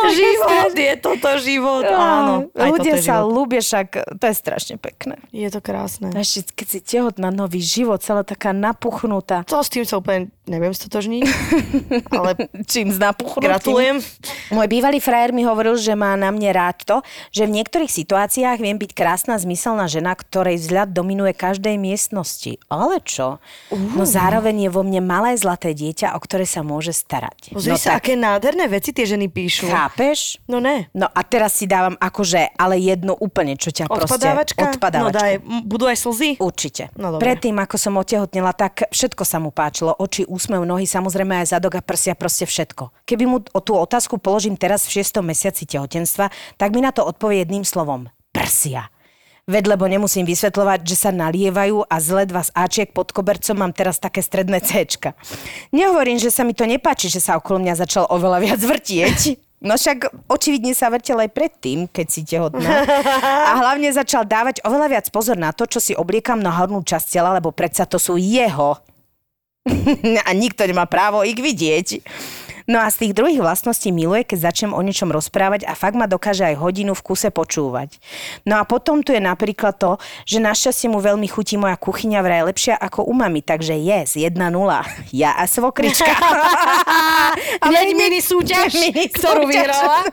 život je toto život. Áno, aj Ľudia sa ľúbia, však to je strašne pekné. Je to krásne. Ešte, keď si tehotná, nový život, celá taká napuchnutá. To s tým sa úplne neviem stotožniť, ale Čím s napuchnutým? gratulujem. Môj bývalý frajer mi hovoril, že má na mne rád to, že v niektorých situáciách viem byť krásna, zmyselná žena, ktorej vzhľad dominuje každej miestnosti. Ale čo? No zároveň je vo mne malé zlaté dieťa, o ktoré sa môže starať. Pozri no sa, aké nádherné veci tie ženy píšu. Chápeš? No ne. No a teraz si dávam akože, ale jednu úplne, čo ťa Odpadávačka? proste... Odpadávačku. No daj, budú aj slzy? Určite. No dobre. Predtým, ako som otehotnila, tak všetko sa mu páčilo. Oči, úsmev, nohy, samozrejme aj zadok a prsia, proste všetko. Keby mu o tú otázku položím teraz v 6. mesiaci tehotenstva, tak mi na to odpovie jedným slovom. Prsia. Veď lebo nemusím vysvetľovať, že sa nalievajú a z ledva z Ačiek pod kobercom mám teraz také stredné Cčka. Nehovorím, že sa mi to nepáči, že sa okolo mňa začal oveľa viac vrtieť. No však očividne sa vrtel aj predtým, keď si tehotná. A hlavne začal dávať oveľa viac pozor na to, čo si obliekam na hornú časť tela, lebo predsa to sú jeho. a nikto nemá právo ich vidieť. No a z tých druhých vlastností miluje, keď začnem o niečom rozprávať a fakt ma dokáže aj hodinu v kuse počúvať. No a potom tu je napríklad to, že našťastie mu veľmi chutí moja kuchyňa vraj lepšia ako u mami, takže yes, 1-0. Ja a svokrička. Hneď mini súťaž, Mini ktorú vyhrala.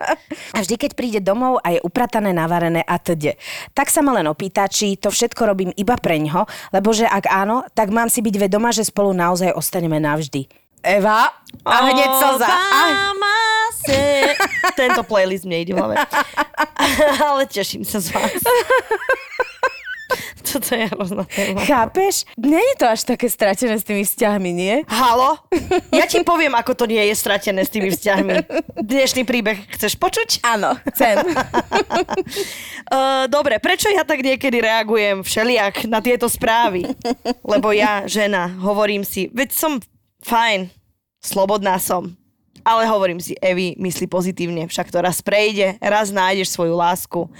A vždy, keď príde domov a je upratané, navarené a td. Tak sa ma len opýta, či to všetko robím iba preňho, lebo že ak áno, tak mám si byť vedoma, že spolu naozaj ostaneme navždy. Eva, a hneď slza. Obama se... Tento playlist mne ide v hlave. Ale teším sa z vás. Toto je hrozná téma. Chápeš? Nie je to až také stratené s tými vzťahmi, nie? Halo? Ja ti poviem, ako to nie je stratené s tými vzťahmi. Dnešný príbeh chceš počuť? Áno, chcem. Uh, dobre, prečo ja tak niekedy reagujem všelijak na tieto správy? Lebo ja, žena, hovorím si, veď som fajn, slobodná som. Ale hovorím si, Evi, myslí pozitívne, však to raz prejde, raz nájdeš svoju lásku.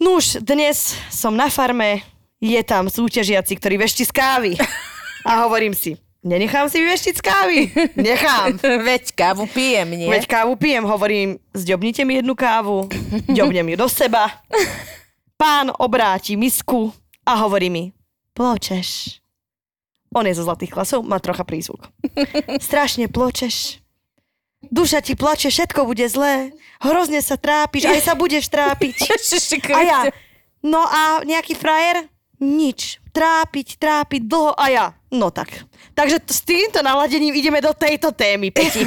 Nuž, dnes som na farme, je tam súťažiaci, ktorý vešti z kávy. A hovorím si, nenechám si vyveštiť z kávy. Nechám. Veď kávu pijem, nie? Veď kávu pijem, hovorím, zďobnite mi jednu kávu, ďobnem ju do seba. Pán obráti misku a hovorí mi, pločeš. On je zo zlatých klasov, má trocha prízvuk. Strašne pločeš. Duša ti plače, všetko bude zlé. Hrozne sa trápiš, aj sa budeš trápiť. A ja, no a nejaký frajer? Nič. Trápiť, trápiť dlho a ja. No tak. Takže t- s týmto naladením ideme do tejto témy, Peti.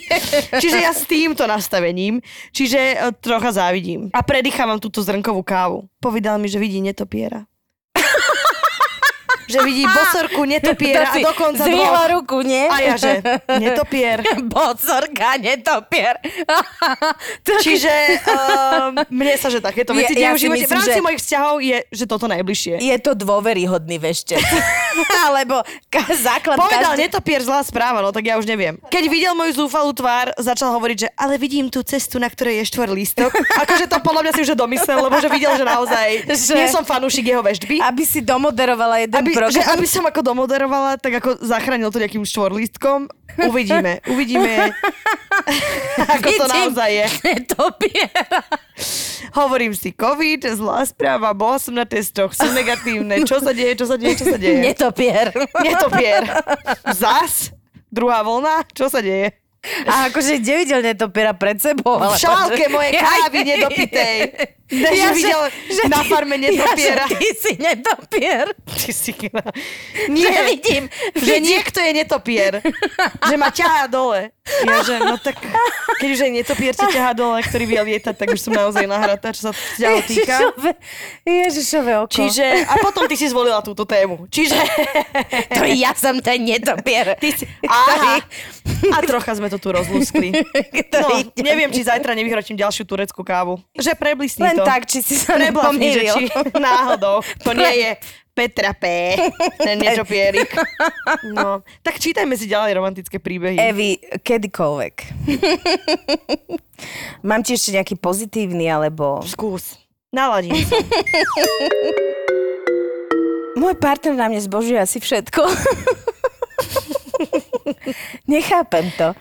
čiže ja s týmto nastavením, čiže e, trocha závidím. A predýchávam túto zrnkovú kávu. Povedal mi, že vidí netopiera. Že vidí bosorku, netopiera a dokonca dvoch. ruku, nie? A ja, že netopier. Bocorka, netopier. To- Čiže uh, mne sa, že takéto veci Ja- ja v si živote. V myslím, rámci že- mojich vzťahov je, že toto najbližšie. Je to dôveryhodný veštec. Alebo ka- základ Povedal každý... netopier zlá správa, no tak ja už neviem. Keď videl moju zúfalú tvár, začal hovoriť, že ale vidím tú cestu, na ktorej je štvor lístok. Akože to podľa mňa si už domyslel, lebo že videl, že naozaj Že- nie som fanúšik jeho veštby. Aby si domoderovala jeden Aby, že, program. aby som ako domoderovala, tak ako zachránil to nejakým štvorlístkom. Uvidíme, uvidíme, ako to naozaj je. Hovorím si, COVID, zlá správa, bola som na testoch, sú negatívne. Čo sa deje, čo sa deje, čo sa deje? Netopier. Netopier. Zas? Druhá vlna? Čo sa deje? A akože kde videl netopiera pred sebou? V ale- šálke mojej kávy nedopitej. Ne, že videl na farme netopiera. Ja, že ty si netopier. Ty si... Že Nie, vidím. že niekto je netopier. Že ma ťahá dole. Ja, že no tak, keď už aj netopier ťa ťahá dole, ktorý vie lietať, tak už som naozaj nahratá, čo sa ťaho týka. Ježišové, Ježišové oko. Čiže, a potom ty si zvolila túto tému. Čiže, To ja som ten netopier. ty si, aha, a trocha sme to tu rozlúskli. No, neviem, či zajtra nevyhročím ďalšiu tureckú kávu. Že preblisni Len to. tak, či si sa Preblafni, že či náhodou. To nie je Petra P. Ten netopierik. No. Tak čítajme si ďalej romantické príbehy. Evi, kedykoľvek. Mám ti ešte nejaký pozitívny, alebo... Skús. Naladím sa. Môj partner na mne zbožuje asi všetko. Nechápem to.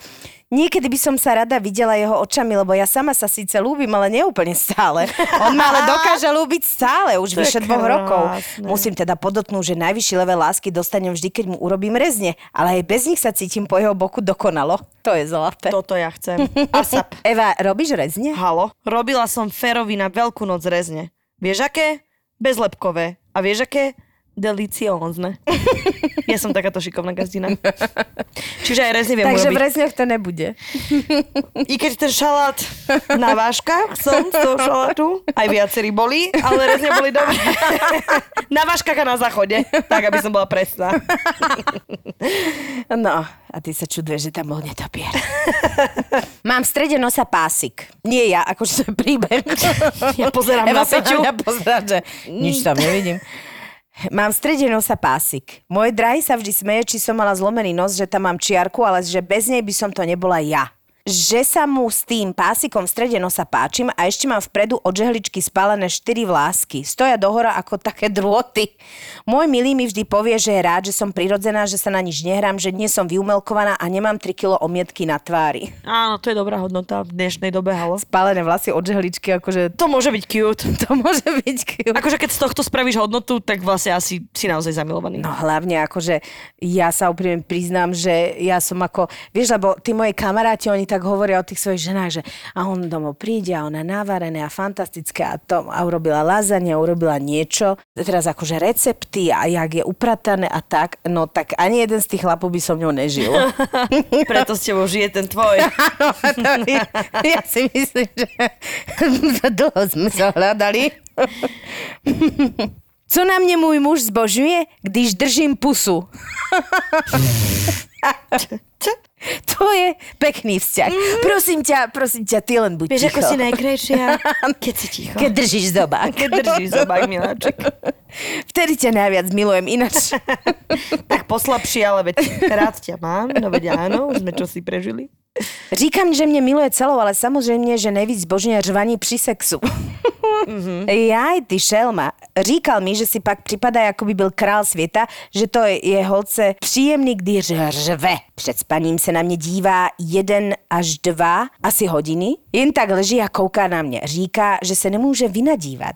Niekedy by som sa rada videla jeho očami, lebo ja sama sa síce ľúbim, ale neúplne stále. On ma ale dokáže ľúbiť stále, už vyše dvoch rokov. Musím teda podotknúť, že najvyšší level lásky dostanem vždy, keď mu urobím rezne, ale aj bez nich sa cítim po jeho boku dokonalo. To je zlaté. Toto ja chcem. ASAP. Eva, robíš rezne? Halo. Robila som Ferovi na veľkú noc rezne. Vieš aké? Bezlepkové. A vieš aké? Deliciózne. Ja som takáto šikovná gazdina. Čiže aj rezne viem Takže v urobiť. rezniach to nebude. I keď ten šalát na váškach som z toho šalátu, aj viacerí boli, ale rezne boli dobré. Na váškach a na záchode, tak aby som bola presná. No, a ty sa čuduješ, že tam bol netopier. Mám v strede nosa pásik. Nie ja, akože to je príbeh. Ja pozerám Eva na Peťu. na mňa pozerá, že nič tam nevidím. Mám v strede nosa pásik. Môj drahý sa vždy smeje, či som mala zlomený nos, že tam mám čiarku, ale že bez nej by som to nebola ja. Že sa mu s tým pásikom v strede nosa páčim a ešte mám vpredu od žehličky spálené štyri vlásky. Stoja dohora ako také drôty. Môj milý mi vždy povie, že je rád, že som prirodzená, že sa na nič nehrám, že dnes som vyumelkovaná a nemám 3 kilo omietky na tvári. Áno, to je dobrá hodnota v dnešnej dobe, halo. Spálené vlasy od žehličky, akože To môže byť cute. to môže byť cute. Akože keď z tohto spravíš hodnotu, tak vlastne asi si naozaj zamilovaný. No hlavne akože ja sa úprimne priznám, že ja som ako, vieš, lebo tí moji kamaráti, oni tak hovoria o tých svojich ženách, že a on domov príde a ona navarené a fantastické a, to, a urobila lazania, urobila niečo. Teraz akože recepty a jak je upratané a tak, no tak ani jeden z tých chlapov by som ňou nežil. Preto s tebou žije ten tvoj. Je, ja si myslím, že dlho sme sa hľadali. Co na mě můj muž zbožňuje, když držím pusu? to je pekný vzťah. Prosím ťa, prosím ťa, ty len buď Vieš, ticho. ako si najkrajšia, keď si ticho. Keď držíš zobák. Keď držíš zobák, miláček. Vtedy ťa najviac milujem, ináč. Tak poslabší, ale veď rád ťa mám. No veď áno, už sme čo si prežili. Říkám, že mě miluje celou, ale samozřejmě, že nejvíc zbožňuje řvaní při sexu. Mm-hmm. Jaj, ty šelma. Říkal mi, že si pak připadá, jako by byl král světa, že to je holce příjemný, když řve. Před spaním se na mě dívá jeden až dva asi hodiny. Jen tak leží a kouká na mě. Říká, že se nemůže vynadívat.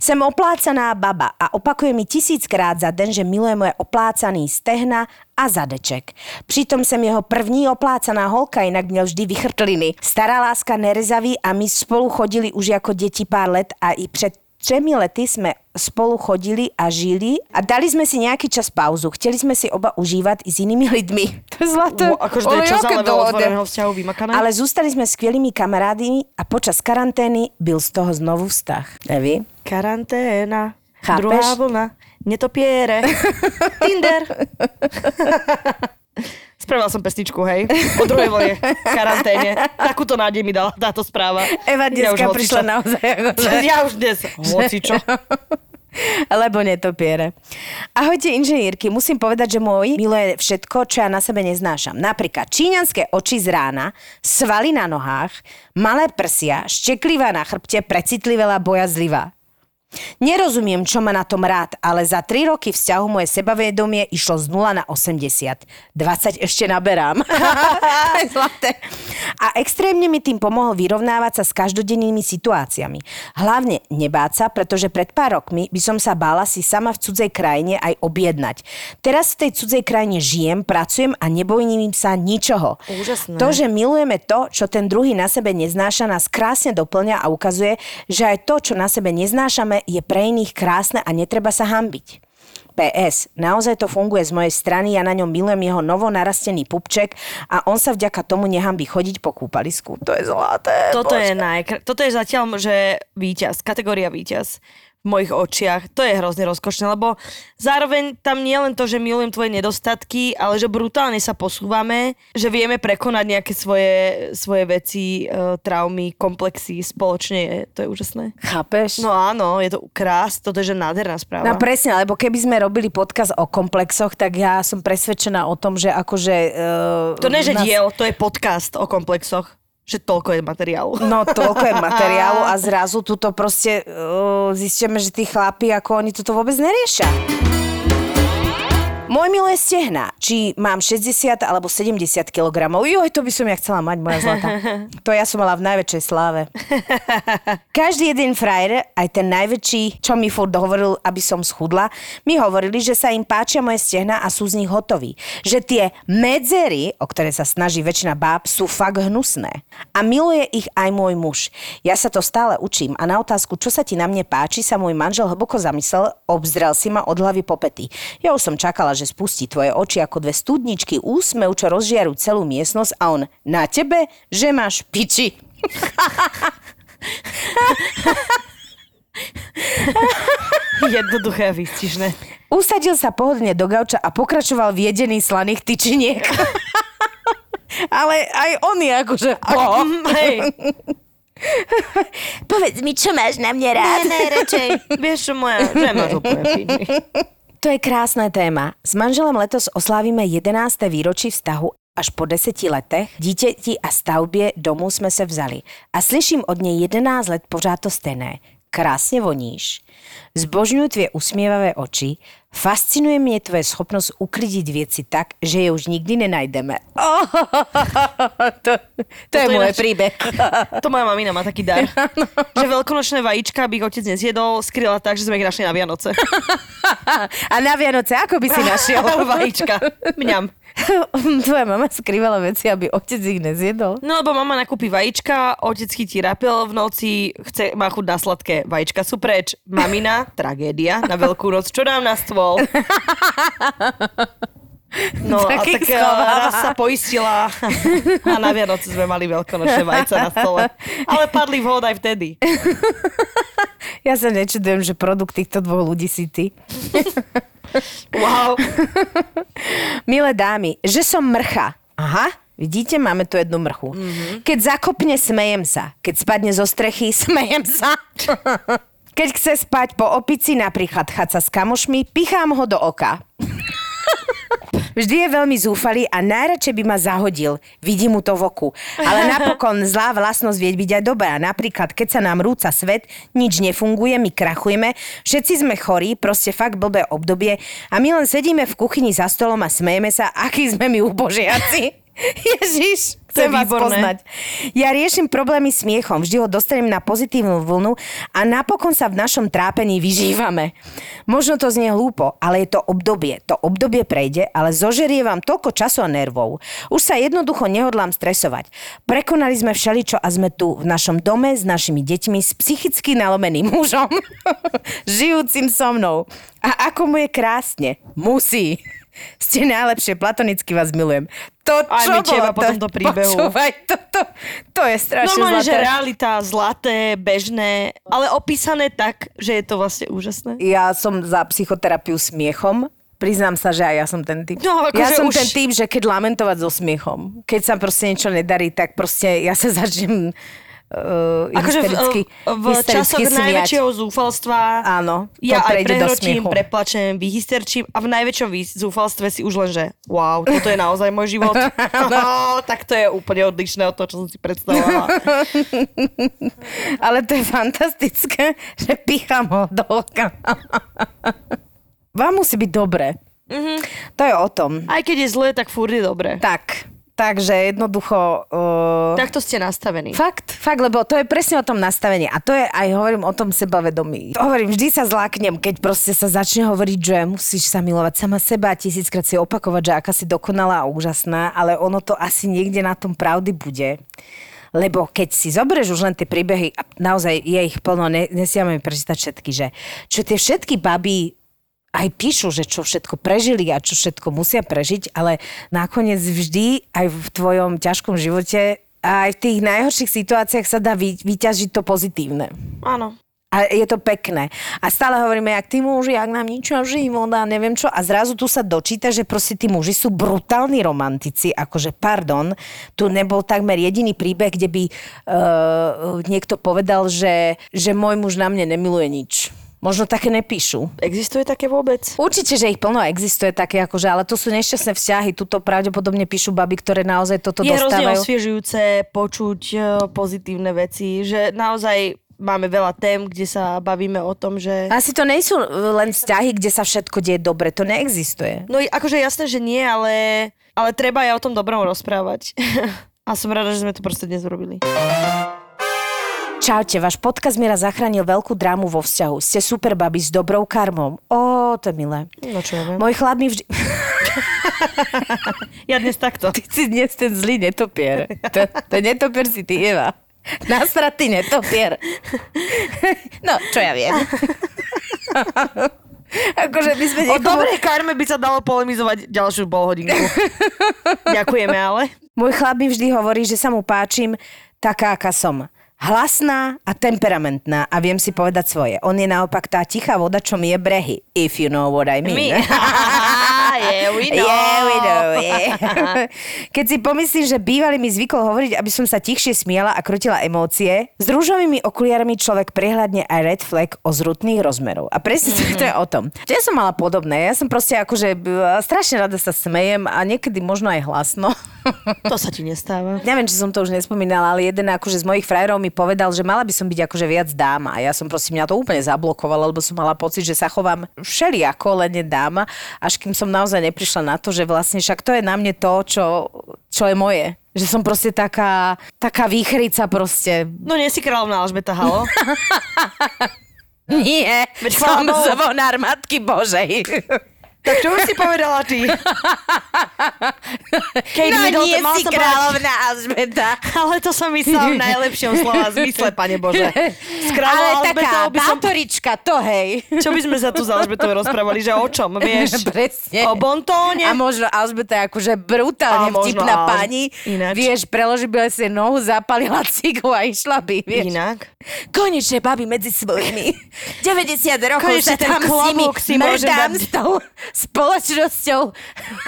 Jsem oplácaná baba a opakuje mi tisíckrát za den, že miluje moje oplácaný stehna a zadeček. Přitom jsem jeho první oplácaná holka, jinak měl vždy vychrtliny. Stará láska nerezaví a my spolu chodili už jako děti pár let a i před třemi lety jsme spolu chodili a žili a dali jsme si nějaký čas pauzu. Chtěli jsme si oba užívat i s jinými lidmi. To je zlaté. Wo, akože to je čas ale otvoreného vzťahu vymakané. Ale zůstali jsme skvělými kamarádmi a počas karantény byl z toho znovu vztah. Neví? Karanténa, Chápeš? druhá vlna, netopiere, Tinder. Spravila som pesničku, hej, o druhej vlne, karanténe. Takúto nádej mi dala táto správa. Eva Ja dneska hocičo. prišla naozaj. Akože... Ja už dnes, hocičo. Lebo netopiere. Ahojte inžinierky, musím povedať, že môj miluje všetko, čo ja na sebe neznášam. Napríklad číňanské oči z rána, svaly na nohách, malé prsia, šteklivá na chrbte, precitlivá, bojazlivá. Nerozumiem, čo má na tom rád, ale za 3 roky vzťahu moje sebavedomie išlo z 0 na 80. 20 ešte naberám. zlaté. A extrémne mi tým pomohol vyrovnávať sa s každodennými situáciami. Hlavne nebáť sa, pretože pred pár rokmi by som sa bála si sama v cudzej krajine aj objednať. Teraz v tej cudzej krajine žijem, pracujem a nebojím sa ničoho. Úžasné. To, že milujeme to, čo ten druhý na sebe neznáša, nás krásne doplňa a ukazuje, že aj to, čo na sebe neznášame, je pre iných krásne a netreba sa hambiť. PS. Naozaj to funguje z mojej strany, ja na ňom milujem jeho novo narastený pupček a on sa vďaka tomu nehambí chodiť po kúpalisku. To je zlaté. Toto bože. je, najkr- Toto je zatiaľ, že víťaz, kategória víťaz v mojich očiach. To je hrozne rozkošné, lebo zároveň tam nie len to, že milujem tvoje nedostatky, ale že brutálne sa posúvame, že vieme prekonať nejaké svoje, svoje veci, e, traumy, komplexy spoločne. Je, to je úžasné. Chápeš? No áno, je to krás, toto je že nádherná správa. No presne, lebo keby sme robili podcast o komplexoch, tak ja som presvedčená o tom, že akože... Uh, to nie, že diel, to je podcast o komplexoch. Že toľko je materiálu. No toľko je materiálu a zrazu tuto proste uh, zistíme, že tí chlapi, ako oni toto vôbec neriešia. Môj miluje stehna. Či mám 60 alebo 70 kg. Joj, to by som ja chcela mať, moja zlata. To ja som mala v najväčšej sláve. Každý jeden frajer, aj ten najväčší, čo mi furt hovoril, aby som schudla, mi hovorili, že sa im páčia moje stehna a sú z nich hotoví. Že tie medzery, o ktoré sa snaží väčšina báb, sú fakt hnusné. A miluje ich aj môj muž. Ja sa to stále učím a na otázku, čo sa ti na mne páči, sa môj manžel hlboko zamyslel, obzrel si ma od hlavy po pety. Ja už som čakala, že spustí tvoje oči ako dve studničky úsmev, čo rozžiaru celú miestnosť a on na tebe, že máš piči. Jednoduché a výstižné. Usadil sa pohodlne do gauča a pokračoval v jedení slaných tyčiniek. Ale aj on je akože... Po. Hej, Povedz mi, čo máš na mne rád. ne, radšej. Vieš čo moja, že máš úplne. To je krásna téma. S manželem letos oslávime 11. výročí vztahu až po deseti letech, dítěti a stavbě domů jsme se vzali. A slyším od něj 11 let pořád to stejné. Krásně voníš. Zbožňuji tvoje usmievavé oči. Fascinuje mě tvoje schopnost uklidit věci tak, že je už nikdy nenajdeme. Oh, to, to je Toto môj príbeh. To moja mamina má taký dar. že veľkonočné vajíčka by ich otec nezjedol, skryla tak, že sme ich našli na Vianoce. A na Vianoce, ako by si našiel? vajíčka. Mňam. Tvoja mama skrývala veci, aby otec ich nezjedol. No lebo mama nakúpi vajíčka, otec chytí rapel v noci, chce, má chuť na sladké, vajíčka sú preč. Mamina, tragédia, na veľkú noc, čo dám na stôl? No a Tak eh, schováva. raz sa poistila a na Vianoce sme mali veľkonočné vajce na stole. Ale padli vhod aj vtedy. Ja sa nečudujem, že produkt týchto dvoch ľudí si ty. Wow. Milé dámy, že som mrcha. Aha, vidíte, máme tu jednu mrchu. Mm-hmm. Keď zakopne, smejem sa. Keď spadne zo strechy, smejem sa. Keď chce spať po opici, napríklad chaca s kamošmi, pichám ho do oka. Vždy je veľmi zúfalý a najradšej by ma zahodil. Vidím mu to v oku. Ale napokon zlá vlastnosť vie byť aj dobrá. Napríklad, keď sa nám rúca svet, nič nefunguje, my krachujeme, všetci sme chorí, proste fakt blbé obdobie a my len sedíme v kuchyni za stolom a smejeme sa, akí sme my ubožiaci. Ježiš, chcem vás poznať. Ja riešim problémy smiechom, vždy ho dostanem na pozitívnu vlnu a napokon sa v našom trápení vyžívame. Možno to znie hlúpo, ale je to obdobie. To obdobie prejde, ale zožerie vám toľko času a nervov. Už sa jednoducho nehodlám stresovať. Prekonali sme všeličo a sme tu v našom dome s našimi deťmi s psychicky nalomeným mužom, žijúcim so mnou. A ako mu je krásne. Musí. Ste najlepšie, platonicky vás milujem. To, Aj čo my teba bolo, po tomto príbehu. Počúvaj, to, to, to je strašne Normálne, zlaté. že realita, zlaté, bežné, ale opísané tak, že je to vlastne úžasné. Ja som za psychoterapiu smiechom. Priznám sa, že aj ja som ten typ. No, akože ja som už- ten typ, že keď lamentovať so smiechom, keď sa proste niečo nedarí, tak proste ja sa začnem uh, Akože v, hystericky, v hystericky časoch smiať. najväčšieho zúfalstva Áno, to ja aj prehročím, preplačem, vyhysterčím a v najväčšom zúfalstve si už len, že wow, toto je naozaj môj život. oh, tak to je úplne odlišné od toho, čo som si predstavovala. Ale to je fantastické, že pichám ho do oka. Vám musí byť dobre. Mm-hmm. To je o tom. Aj keď je zlé, tak furt je dobré. Tak, takže jednoducho... Uh... Takto ste nastavení. Fakt, fakt, lebo to je presne o tom nastavení. A to je aj, hovorím o tom sebavedomí. Hovorím, vždy sa zláknem, keď proste sa začne hovoriť, že musíš sa milovať sama seba tisíckrát si opakovať, že aká si dokonalá a úžasná, ale ono to asi niekde na tom pravdy bude. Lebo keď si zoberieš už len tie príbehy, a naozaj je ich plno, ne, nesiame prečítať všetky, že čo tie všetky baby aj píšu, že čo všetko prežili a čo všetko musia prežiť, ale nakoniec vždy aj v tvojom ťažkom živote a aj v tých najhorších situáciách sa dá vy, vyťažiť to pozitívne. Áno. A je to pekné. A stále hovoríme, jak tí muži, jak nám nič život a neviem čo. A zrazu tu sa dočíta, že proste tí muži sú brutálni romantici. Akože, pardon, tu nebol takmer jediný príbeh, kde by uh, niekto povedal, že, že môj muž na mne nemiluje nič. Možno také nepíšu. Existuje také vôbec? Určite, že ich plno existuje také, akože, ale to sú nešťastné vzťahy. Tuto pravdepodobne píšu baby, ktoré naozaj toto je hrozne dostávajú. osviežujúce počuť e, pozitívne veci, že naozaj máme veľa tém, kde sa bavíme o tom, že... Asi to nie sú len vzťahy, kde sa všetko deje dobre. To neexistuje. No akože jasné, že nie, ale, ale treba aj o tom dobrom rozprávať. A som rada, že sme to proste dnes urobili. Čaute, váš podcast mi raz zachránil veľkú drámu vo vzťahu. Ste super babi s dobrou karmou. Ó, to je milé. No čo ja viem. Môj chlap mi vždy... Ja dnes takto. Ty si dnes ten zlý netopier. To, to netopier si ty, Eva. Nasratý netopier. No, čo ja viem. akože my sme O niekomu... dobrej karme by sa dalo polemizovať ďalšiu polhodinku. Ďakujeme ale. Môj chlap mi vždy hovorí, že sa mu páčim taká, aká som. Hlasná a temperamentná a viem si povedať svoje. On je naopak tá tichá voda, čo mi je brehy. If you know what I mean. yeah, we know. Yeah, yeah. Keď si pomyslím, že bývalý mi zvykol hovoriť, aby som sa tichšie smiala a krutila emócie, s rúžovými okuliarmi človek prehľadne aj red flag o zrutných rozmerov. A presne mm-hmm. to je o tom. Ja som mala podobné. Ja som proste akože strašne rada sa smejem a niekedy možno aj hlasno. To sa ti nestáva. Neviem, či som to už nespomínala, ale jeden akože z mojich frajerov mi povedal, že mala by som byť akože viac dáma. A ja som proste mňa to úplne zablokovalo, lebo som mala pocit, že sa chovám všelijako, len dáma, až kým som naozaj neprišla na to, že vlastne však to je na mne to, čo, čo je moje. Že som proste taká, taká výchrica proste. No nie si kráľovná Alžbeta, halo? Nie, Veď som zvonár Matky Božej. Tak čo už si povedala ty? Kate no Middleton, nie si kráľovná Alžbeta. Ale to som myslela v najlepšom slova zmysle, pane Bože. S Ale taká by som... bátorička, to hej. Čo by sme sa tu s Alžbetou rozprávali, že o čom, vieš? Presne. O bontóne? A možno Alžbeta je akože brutálne A možno vtipná áno. pani. Ináč. Vieš, preloží by si nohu, zapalila ciglu a išla by, vieš. Inak. Konečne babi medzi svojimi. 90 rokov Konečne sa tam klobúk si môže dať. s tou spoločnosťou.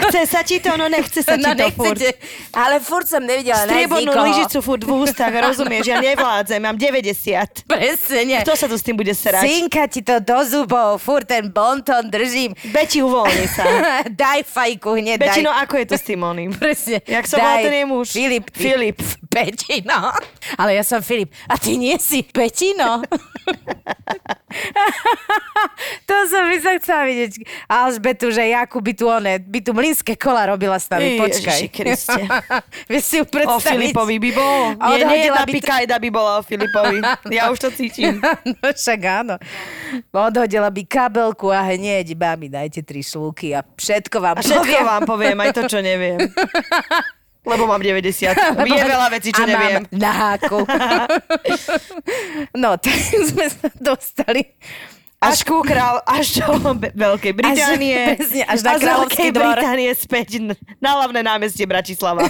Chce sa ti to, no nechce sa ti No to furt. ale furt som nevidela Striebornú lyžicu furt v ústach, rozumieš? Ja nevládzem, mám 90. Presne. Kto sa tu s tým bude serať? Cinka ti to do zubov, furt ten bonton držím. Beti, uvoľni sa. daj fajku hneď, daj. Betino, ako je to s tým oným? Presne. Jak volá Daj. ten jej muž? Filip. ty- Filip. Betino. Ale ja som Filip. A ty nie si Betino. to som by sa chcela vidieť. Alžbetu, že Jakub by tu one, by tu mlínske kola robila s nami. Ježiši Počkaj. Kriste. Vieš si ju O predstaviť? Filipovi by bolo. Nie, nie, jedna by pikajda by bola o Filipovi. Ja už to cítim. no však áno. Odhodila by kabelku a hneď, babi, dajte tri šlúky a všetko vám A všetko poviem. vám poviem, aj to, čo neviem. Lebo mám 90. Je veľa vecí, čo a neviem. Mám na háku. no, tak sme sa dostali Až ku král, až do Veľkej Británie. presne, až na Kráľovský dvor. Británie späť na hlavné námestie Bratislava.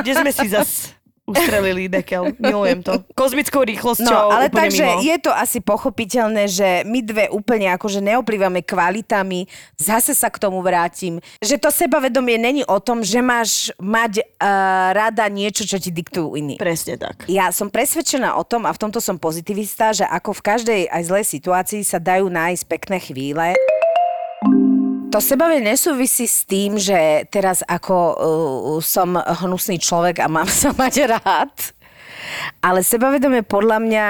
kde sme si zas ustrelili dekel. Milujem to. Kozmickou rýchlosťou No, ale takže mimo. je to asi pochopiteľné, že my dve úplne akože neoplývame kvalitami, zase sa k tomu vrátim, že to sebavedomie není o tom, že máš mať uh, rada niečo, čo ti diktujú iní. Presne tak. Ja som presvedčená o tom, a v tomto som pozitivista, že ako v každej aj zlej situácii sa dajú nájsť pekné chvíle. To sebavie nesúvisí s tým, že teraz ako uh, som hnusný človek a mám sa mať rád, ale sebavedomie podľa mňa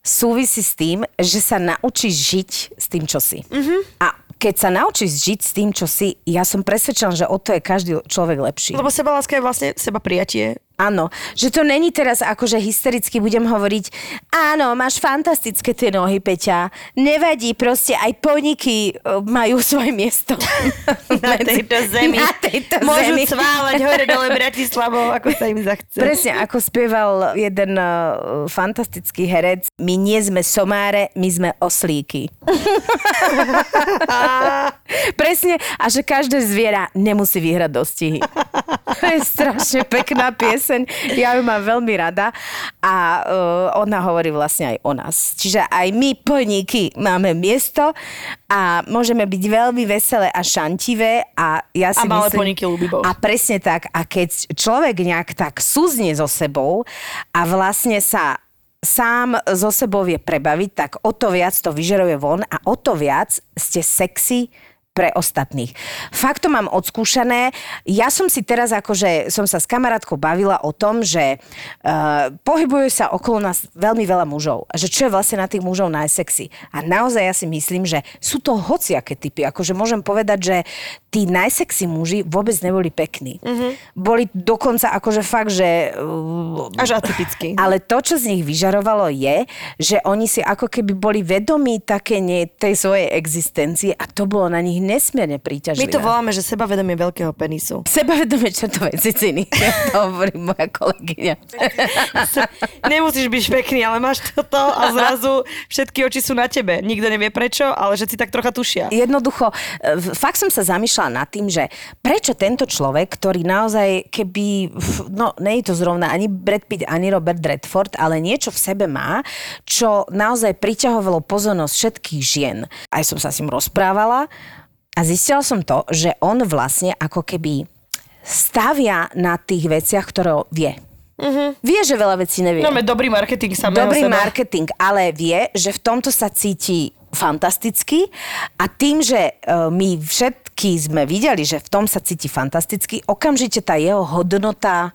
súvisí s tým, že sa naučíš žiť s tým, čo si. Mm-hmm. A keď sa naučíš žiť s tým, čo si, ja som presvedčená, že o to je každý človek lepší. Lebo sebaláska je vlastne seba prijatie. Áno, že to není teraz ako, že hystericky budem hovoriť, áno, máš fantastické tie nohy, Peťa. Nevadí, proste aj poniky e, majú svoje miesto. Na tejto zemi. Na tejto Môžu zemi. cválať hore dole Bratislavou, ako sa im zachce. Presne, ako spieval jeden uh, fantastický herec, my nie sme somáre, my sme oslíky. Presne, a že každé zviera nemusí vyhrať dostihy. To je strašne pekná pieseň, ja ju mám veľmi rada a uh, ona hovorí vlastne aj o nás. Čiže aj my poníky máme miesto a môžeme byť veľmi veselé a šantivé a ja si A malé myslím... ľúbi Boh. A presne tak. A keď človek nejak tak súznie so sebou a vlastne sa sám so sebou vie prebaviť, tak o to viac to vyžeruje von a o to viac ste sexy pre ostatných. Fakt to mám odskúšané. Ja som si teraz akože, som sa s kamarátkou bavila o tom, že uh, pohybuje sa okolo nás veľmi veľa mužov. Že čo je vlastne na tých mužov najsexy. A naozaj ja si myslím, že sú to hociaké typy. Akože môžem povedať, že tí najsexy muži vôbec neboli pekní. Mm-hmm. Boli dokonca akože fakt, že... Uh, Až atypický. ale to, čo z nich vyžarovalo je, že oni si ako keby boli vedomí také nie, tej svojej existencie a to bolo na nich nesmierne príťažlivé. My to voláme, že sebavedomie veľkého penisu. Sebavedomie čertovej ciciny, to hovorí moja kolegyňa. Nemusíš byť pekný, ale máš toto a zrazu všetky oči sú na tebe. Nikto nevie prečo, ale že si tak trocha tušia. Jednoducho, fakt som sa zamýšľala nad tým, že prečo tento človek, ktorý naozaj keby, no nie je to zrovna ani Brad Pitt, ani Robert Redford, ale niečo v sebe má, čo naozaj priťahovalo pozornosť všetkých žien. Aj som sa s ním rozprávala a zistila som to, že on vlastne ako keby stavia na tých veciach, ktoré vie. Uh-huh. Vie, že veľa vecí nevie. Máme dobrý marketing samého Dobrý seba. marketing, ale vie, že v tomto sa cíti fantasticky a tým, že e, my všetky sme videli, že v tom sa cíti fantasticky, okamžite tá jeho hodnota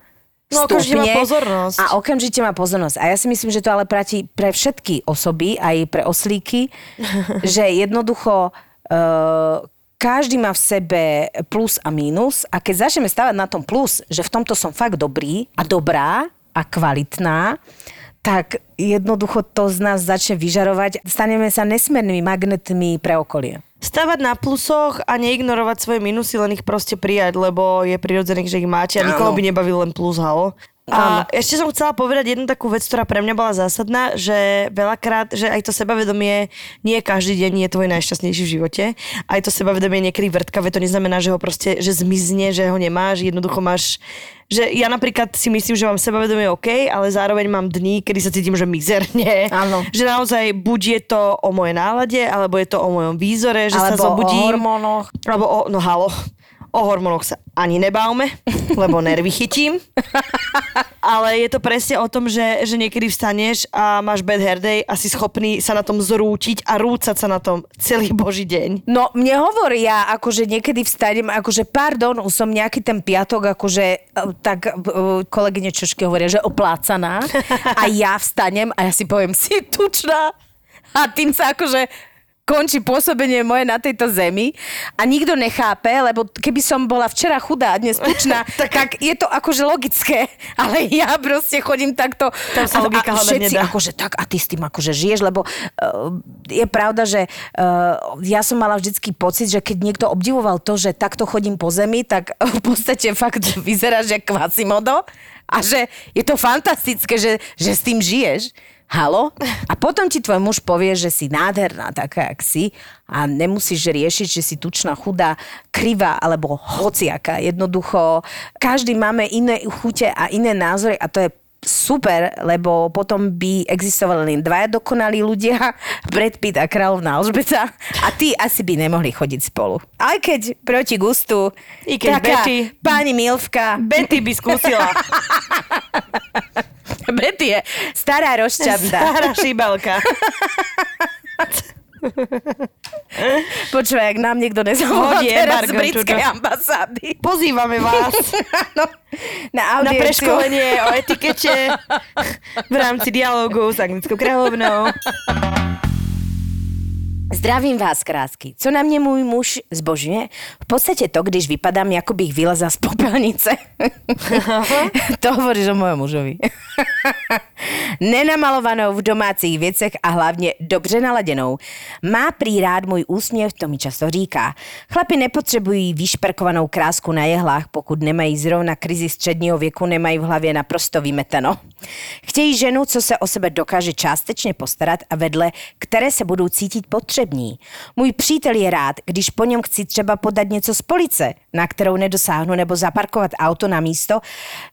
No, okamžite má pozornosť. A okamžite má pozornosť. A ja si myslím, že to ale platí pre všetky osoby, aj pre oslíky, že jednoducho uh, každý má v sebe plus a mínus a keď začneme stavať na tom plus, že v tomto som fakt dobrý a dobrá a kvalitná, tak jednoducho to z nás začne vyžarovať. Staneme sa nesmernými magnetmi pre okolie. stavať na plusoch a neignorovať svoje minusy, len ich proste prijať, lebo je prirodzený, že ich máte a nikoho by nebavil len plus, halo. A ešte som chcela povedať jednu takú vec, ktorá pre mňa bola zásadná, že veľakrát, že aj to sebavedomie nie každý deň je tvoj najšťastnejší v živote. Aj to sebavedomie niekedy vrtkavé, to neznamená, že ho proste, že zmizne, že ho nemáš, jednoducho máš že ja napríklad si myslím, že mám sebavedomie OK, ale zároveň mám dní, kedy sa cítim, že mizerne. Áno. Že naozaj buď je to o mojej nálade, alebo je to o mojom výzore, že Alebo sa zobudím. o hormónoch. Alebo o, no halo, o hormónoch sa ani nebávme, lebo nervy chytím. Ale je to presne o tom, že, že niekedy vstaneš a máš bad hair day a si schopný sa na tom zrútiť a rúcať sa na tom celý boží deň. No, mne hovoria, akože niekedy vstanem, akože pardon, som nejaký ten piatok, akože e, tak e, kolegyne Češky hovoria, že oplácaná a ja vstanem a ja si poviem, si tučná a tým sa akože končí pôsobenie moje na tejto zemi a nikto nechápe, lebo keby som bola včera chudá a dnes tučná, tak je to akože logické, ale ja proste chodím takto Tam sa a, a všetci nedá. akože tak a ty s tým akože žiješ, lebo uh, je pravda, že uh, ja som mala vždycky pocit, že keď niekto obdivoval to, že takto chodím po zemi, tak v podstate fakt vyzeráš jak Quasimodo a že je to fantastické, že, že s tým žiješ. Halo? A potom ti tvoj muž povie, že si nádherná taká, jak si a nemusíš riešiť, že si tučná, chudá, krivá alebo hociaká. Jednoducho, každý máme iné chute a iné názory a to je super, lebo potom by existovali len dvaja dokonalí ľudia, Brad Pitt a kráľovná Alžbeta a tí asi by nemohli chodiť spolu. Aj keď proti gustu I keď taká Betty- pani Milvka Betty by skúsila. Betty je stará rozčanda. Stará šibalka. Počúvaj, ak nám niekto nezavolal teraz z britskej čučo. ambasády. Pozývame vás no, na na preškolenie o etikete v rámci dialogu s Anglickou kráľovnou. Zdravím vás, krásky. Co na mě můj muž zbožňuje? V podstatě to, když vypadám, jako bych vylezla z popelnice. to hovoríš o mojom mužovi. Nenamalovanou v domácích věcech a hlavně dobře naladěnou. Má prý rád můj úsměv, to mi často říká. Chlapi nepotřebují vyšperkovanou krásku na jehlách, pokud nemají zrovna krizi středního věku, nemají v hlavě naprosto vymeteno. Chtějí ženu, co se o sebe dokáže částečně postarat a vedle které se budou cítit potřební. Můj přítel je rád, když po něm chci třeba podat něco z police, na kterou nedosáhnu, nebo zaparkovat auto na místo,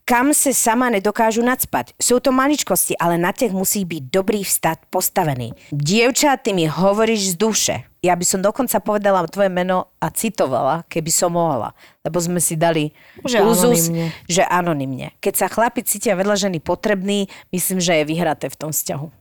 kam se sama nedokážu nadspat. Jsou to maličkosti, ale na těch musí být dobrý vstat postavený. Dievča, ty mi hovoríš z duše. Ja by som dokonca povedala tvoje meno a citovala, keby som mohla. Lebo sme si dali Že úzus, anonymne. že anonymne. Keď sa chlapi cítia vedľa ženy potrebný, myslím, že je vyhraté v tom vzťahu.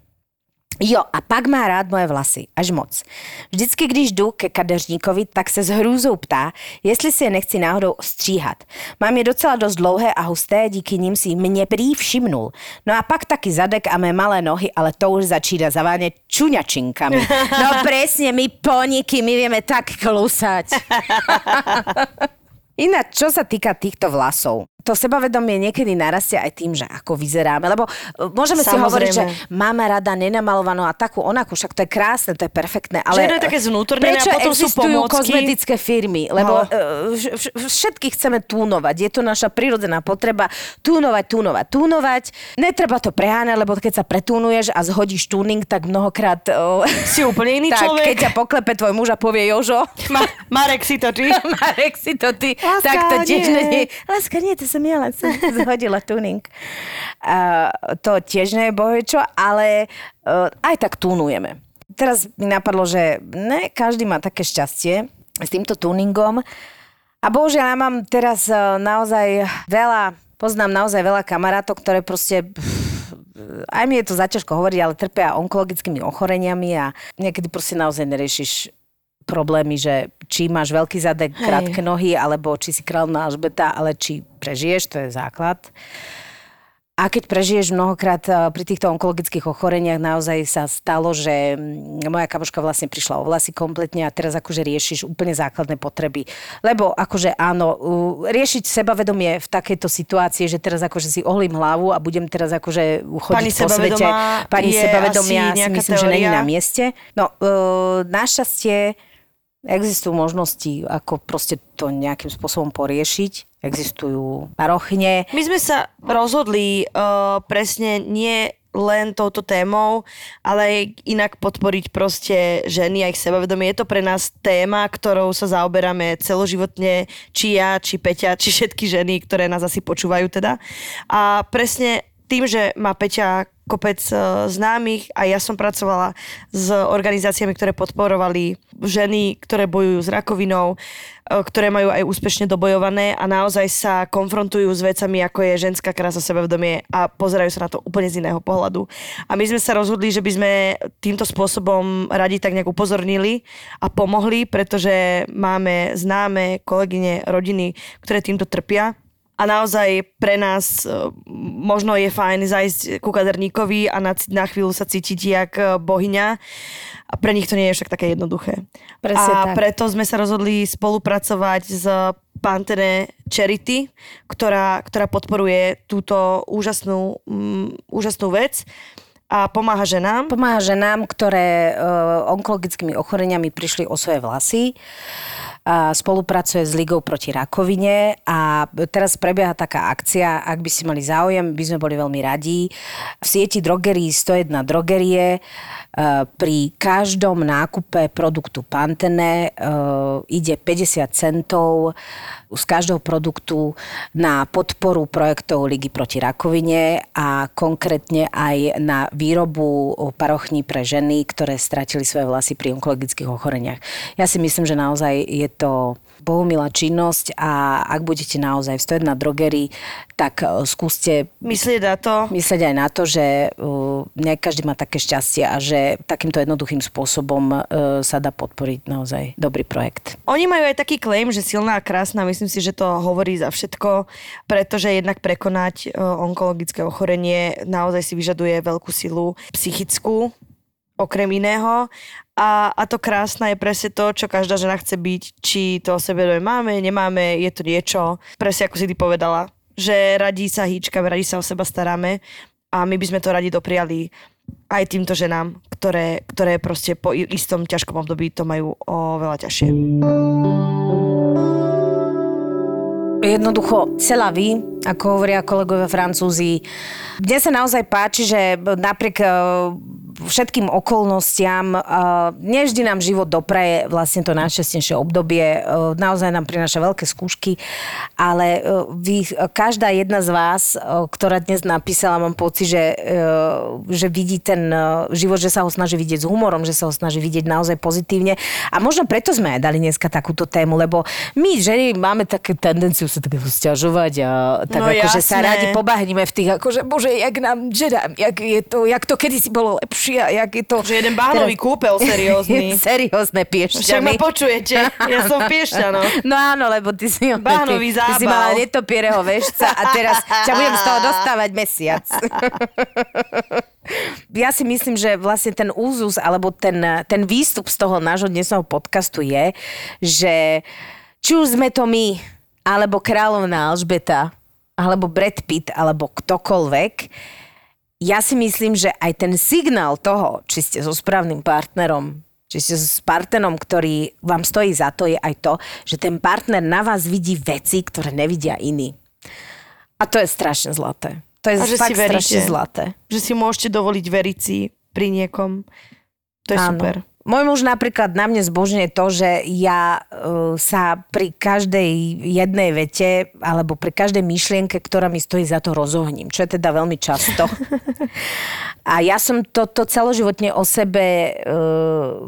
Jo, a pak má rád moje vlasy, až moc. Vždycky, když jdu ke kadeřníkovi, tak se s hrůzou ptá, jestli si je nechci náhodou ostříhat. Mám je docela dost dlouhé a husté, díky nim si mě prý všimnul. No a pak taky zadek a mé malé nohy, ale to už začína zavánět čuňačinkami. No presne, my poniky, my vieme tak klusať. Ináč, čo sa týka týchto vlasov, to sebavedomie niekedy narastie aj tým, že ako vyzeráme, lebo e, môžeme si Samozrejme. hovoriť, že máme rada nenamalovanú a takú onakú, však to je krásne, to je perfektné, ale je také znútornené prečo a potom sú pomôcky? kozmetické firmy? Lebo No. e, vš- vš- všetky chceme túnovať, je to naša prirodzená potreba túnovať, túnovať, túnovať. Netreba to preháňať, lebo keď sa pretúnuješ a zhodíš túning, tak mnohokrát e, Si úplne iný tak, človek. keď ťa poklepe tvoj muž a povie Jožo, Ma- Marek si to ty. Marek si to ty, Láska, tak to tiež nie. nie. Láska, nie, to som ja len som zhodila tuning. Uh, to tiež nie je bohečo, ale uh, aj tak tunujeme. Teraz mi napadlo, že ne, každý má také šťastie s týmto tuningom. A bohužiaľ, ja mám teraz uh, naozaj veľa, poznám naozaj veľa kamarátov, ktoré proste aj mi je to zaťažko hovoriť, ale trpia onkologickými ochoreniami a niekedy proste naozaj neriešiš problémy, že či máš veľký zadek, Hej. krátke nohy, alebo či si kráľovná Alžbeta, ale či prežiješ, to je základ. A keď prežiješ mnohokrát eh, pri týchto onkologických ochoreniach, naozaj sa stalo, že mm, moja kamoška vlastne prišla o vlasy kompletne a teraz akože riešiš úplne základné potreby. Lebo akože áno, riešiť sebavedomie v takejto situácii, že teraz akože si ohlím hlavu a budem teraz akože chodiť Pani po svete. Pani sebavedomia si myslím, že není teória? na mieste. No, uh, našťastie Existujú možnosti, ako proste to nejakým spôsobom poriešiť. Existujú parochne. My sme sa rozhodli uh, presne nie len touto témou, ale inak podporiť proste ženy a ich sebavedomie. Je to pre nás téma, ktorou sa zaoberáme celoživotne, či ja, či Peťa, či všetky ženy, ktoré nás asi počúvajú teda. A presne tým, že má Peťa kopec e, známych a ja som pracovala s organizáciami, ktoré podporovali ženy, ktoré bojujú s rakovinou, e, ktoré majú aj úspešne dobojované a naozaj sa konfrontujú s vecami, ako je ženská krása sebavedomie a pozerajú sa na to úplne z iného pohľadu. A my sme sa rozhodli, že by sme týmto spôsobom radi tak nejak upozornili a pomohli, pretože máme známe kolegyne, rodiny, ktoré týmto trpia a naozaj pre nás e, možno je fajn zajsť ku kaderníkovi a na, na chvíľu sa cítiť jak e, bohyňa. A pre nich to nie je však také jednoduché. Presne a tak. preto sme sa rozhodli spolupracovať s Pantene Charity, ktorá, ktorá podporuje túto úžasnú, um, úžasnú vec a pomáha ženám. Pomáha ženám, ktoré uh, onkologickými ochoreniami prišli o svoje vlasy. Spolupracuje s Ligou proti rakovine a teraz prebieha taká akcia, ak by si mali záujem, by sme boli veľmi radí. V sieti drogerí 101 drogerie uh, pri každom nákupe produktu Pantene uh, ide 50 centov z každého produktu na podporu projektov Ligy proti rakovine a konkrétne aj na výrobu parochní pre ženy, ktoré stratili svoje vlasy pri onkologických ochoreniach. Ja si myslím, že naozaj je to bohumilá činnosť a ak budete naozaj v na drogerii, tak uh, skúste Myslieť na to. myslieť aj na to, že uh, nie každý má také šťastie a že takýmto jednoduchým spôsobom uh, sa dá podporiť naozaj dobrý projekt. Oni majú aj taký claim, že silná a krásna, myslím si, že to hovorí za všetko, pretože jednak prekonať e, onkologické ochorenie naozaj si vyžaduje veľkú silu psychickú, okrem iného. A, a to krásne je presne to, čo každá žena chce byť, či to o sebe máme, nemáme, je to niečo, presne ako si ty povedala, že radi sa hýčkame, radi sa o seba staráme a my by sme to radi dopriali aj týmto ženám, ktoré, ktoré proste po istom ťažkom období to majú oveľa ťažšie. Jednoducho, celá vy, ako hovoria kolegovia Francúzi. Mne sa naozaj páči, že napriek všetkým okolnostiam, eh, nevždy nám život dopraje vlastne to najšťastnejšie obdobie, eh, naozaj nám prináša veľké skúšky, ale vy, každá jedna z vás, ktorá dnes napísala, mám pocit, že, že vidí ten život, že sa ho snaží vidieť s humorom, že sa ho snaží vidieť naozaj pozitívne. A možno preto sme aj dali dneska takúto tému, lebo my ženy máme také tendenciu sa tak stiažovať a tak No akože sa radi pobahníme v tých, akože bože, jak nám ženám, jak je to, jak to kedysi bolo lepšie a jak je to... Že jeden bahnový kúpel seriózny. Seriózne Však ma počujete, ja som piešťano. No áno, lebo ty si, Bahnový ty, ty si zábal. mala netopiereho vešca a teraz ťa budem z toho dostávať mesiac. Ja si myslím, že vlastne ten úzus alebo ten, ten výstup z toho nášho dnesného podcastu je, že či už sme to my, alebo kráľovná Alžbeta, alebo Brad Pitt, alebo ktokoľvek, ja si myslím, že aj ten signál toho, či ste so správnym partnerom, či ste s partnerom, ktorý vám stojí za to, je aj to, že ten partner na vás vidí veci, ktoré nevidia iní. A to je strašne zlaté. To je A že fakt si veríte. strašne zlaté. Že si môžete dovoliť veriť si pri niekom. To je Áno. super. Môj muž napríklad na mne zbožňuje to, že ja uh, sa pri každej jednej vete alebo pri každej myšlienke, ktorá mi stojí za to, rozohním. Čo je teda veľmi často. A ja som toto celoživotne o sebe, uh,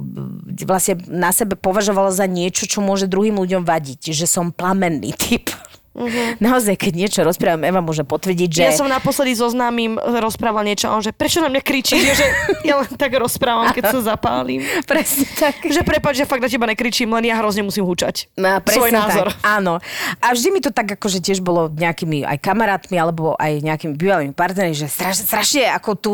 vlastne na sebe považovala za niečo, čo môže druhým ľuďom vadiť. Že som plamenný typ. Uh-huh. Naozaj, keď niečo rozprávam, Eva môže potvrdiť, že... Ja som naposledy so známym rozprával niečo a on, že prečo na mňa kričíš, že ja len tak rozprávam, keď sa zapálim. Presne tak. Že prepáč, že fakt na teba nekričím, len ja hrozne musím hučať. No, Svoj názor. Tak, áno. A vždy mi to tak akože tiež bolo nejakými aj kamarátmi alebo aj nejakými bývalými partnermi, že strašne, strašne ako tu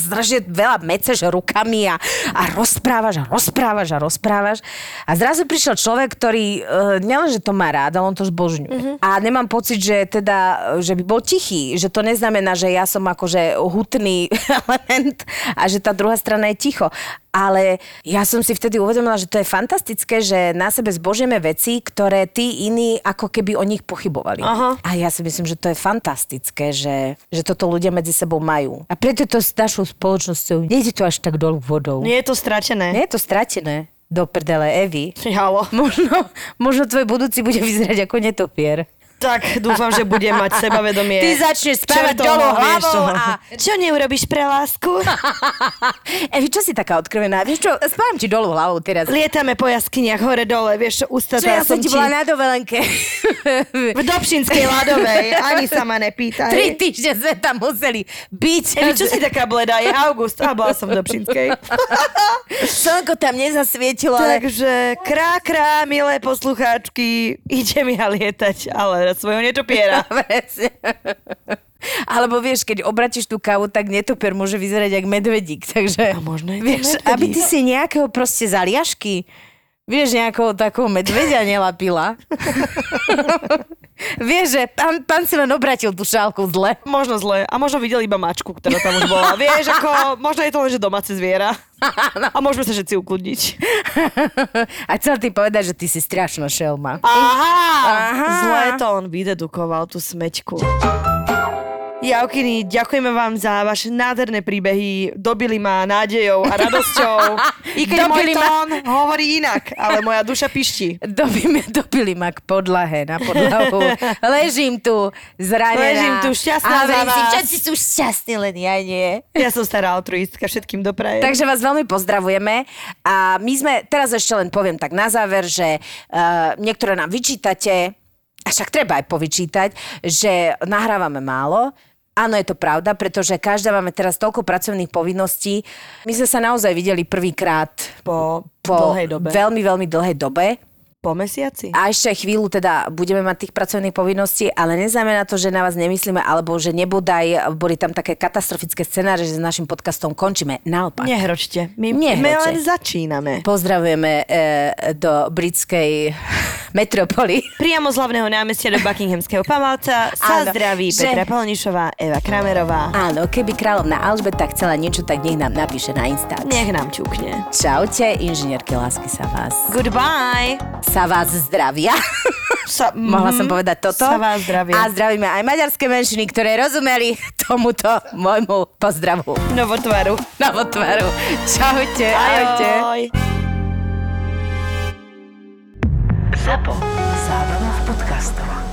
strašne veľa meceš rukami a, a rozprávaš a rozprávaš a rozprávaš. A zrazu prišiel človek, ktorý uh, nielenže to má rád, ale on to zbožňuje. Mhm. A A nemám pocit, že teda, že by bol tichý, že to neznamená, že ja som akože hutný element a že tá druhá strana je ticho. Ale ja som si vtedy uvedomila, že to je fantastické, že na sebe zbožieme veci, ktoré tí iní ako keby o nich pochybovali. Aha. A ja si myslím, že to je fantastické, že, že toto ľudia medzi sebou majú. A preto to s našou spoločnosťou nejde to až tak dolu vodou. Nie je to stratené. Nie je to stratené. Do prdele, Evi. Halo. Možno, možno tvoj budúci bude vyzerať ako netopier. Tak dúfam, že bude mať sebavedomie. Ty začneš spávať dolu hlavou a... Čo neurobíš pre lásku? Evi, čo si taká odkrvená? Vieš čo, spávam ti dolu hlavou teraz. Lietame po jaskyniach hore-dole, vieš čo, ústa Čo ja som ti bola na dovolenke. v Dobšinskej ľadovej, ani sa ma nepýtaj. Tri týždne sme tam museli byť. Evi, čo si taká bledá? Je august a bola som v Dobšinskej. Slnko tam nezasvietilo, ale... Takže krá, krá, milé poslucháčky, ide mi a lietať, ale na svojho netopiera. Alebo vieš, keď obratíš tú kávu, tak netopier môže vyzerať jak medvedík. Takže, A možno je vieš, medvedík. aby ty si nejakého proste zaliašky, vieš, nejakého takého medvedia nelapila. vieš, že pán, pán si len obratil tú šálku zle. Možno zle. A možno videl iba mačku, ktorá tam už bola. Vieš, ako, možno je to len, že domáce zviera. A môžeme sa všetci ukludniť. A chcel ty povedať, že ty si strašná šelma. Aha! Aha. Zle to on vydedukoval, tú smeťku. Javkiny, ďakujeme vám za vaše nádherné príbehy. Dobili ma nádejou a radosťou. I keď Dobili môj ma- tón hovorí inak, ale moja duša pišti. Dobíme, dobili ma k podlahe, na podlahu. Ležím tu zranená. Ležím tu šťastná a za vás. všetci sú šťastní, len ja nie. Ja som stará altruistka, všetkým doprajem. Takže vás veľmi pozdravujeme a my sme, teraz ešte len poviem tak na záver, že uh, niektoré nám vyčítate, a však treba aj povyčítať, že nahrávame málo, Áno, je to pravda, pretože každá máme teraz toľko pracovných povinností. My sme sa naozaj videli prvýkrát po, po dlhej dobe. veľmi, veľmi dlhej dobe. Po mesiaci? A ešte chvíľu teda budeme mať tých pracovných povinností, ale neznamená to, že na vás nemyslíme, alebo že nebodaj boli tam také katastrofické scenáre, že s našim podcastom končíme. Naopak. Nehročte. My, my Nehročte. len začíname. Pozdravujeme e, do britskej metropoly. Priamo z hlavného námestia do Buckinghamského paláca sa Áno, zdraví že- Petra Polnišová, Eva Kramerová. Áno, keby kráľovná Alžbeta chcela niečo, tak nech nám napíše na Instač. Nech nám čukne. Čaute, inžinierky lásky sa vás. Goodbye. Sa vás zdravia. Sa, Mohla som povedať toto. Sa vás zdravia. A zdravíme aj maďarské menšiny, ktoré rozumeli tomuto môjmu pozdravu. Novotvaru. Novotvaru. Čaute, ahojte. Ahoj. Zapo. Zábrná v podcastovách.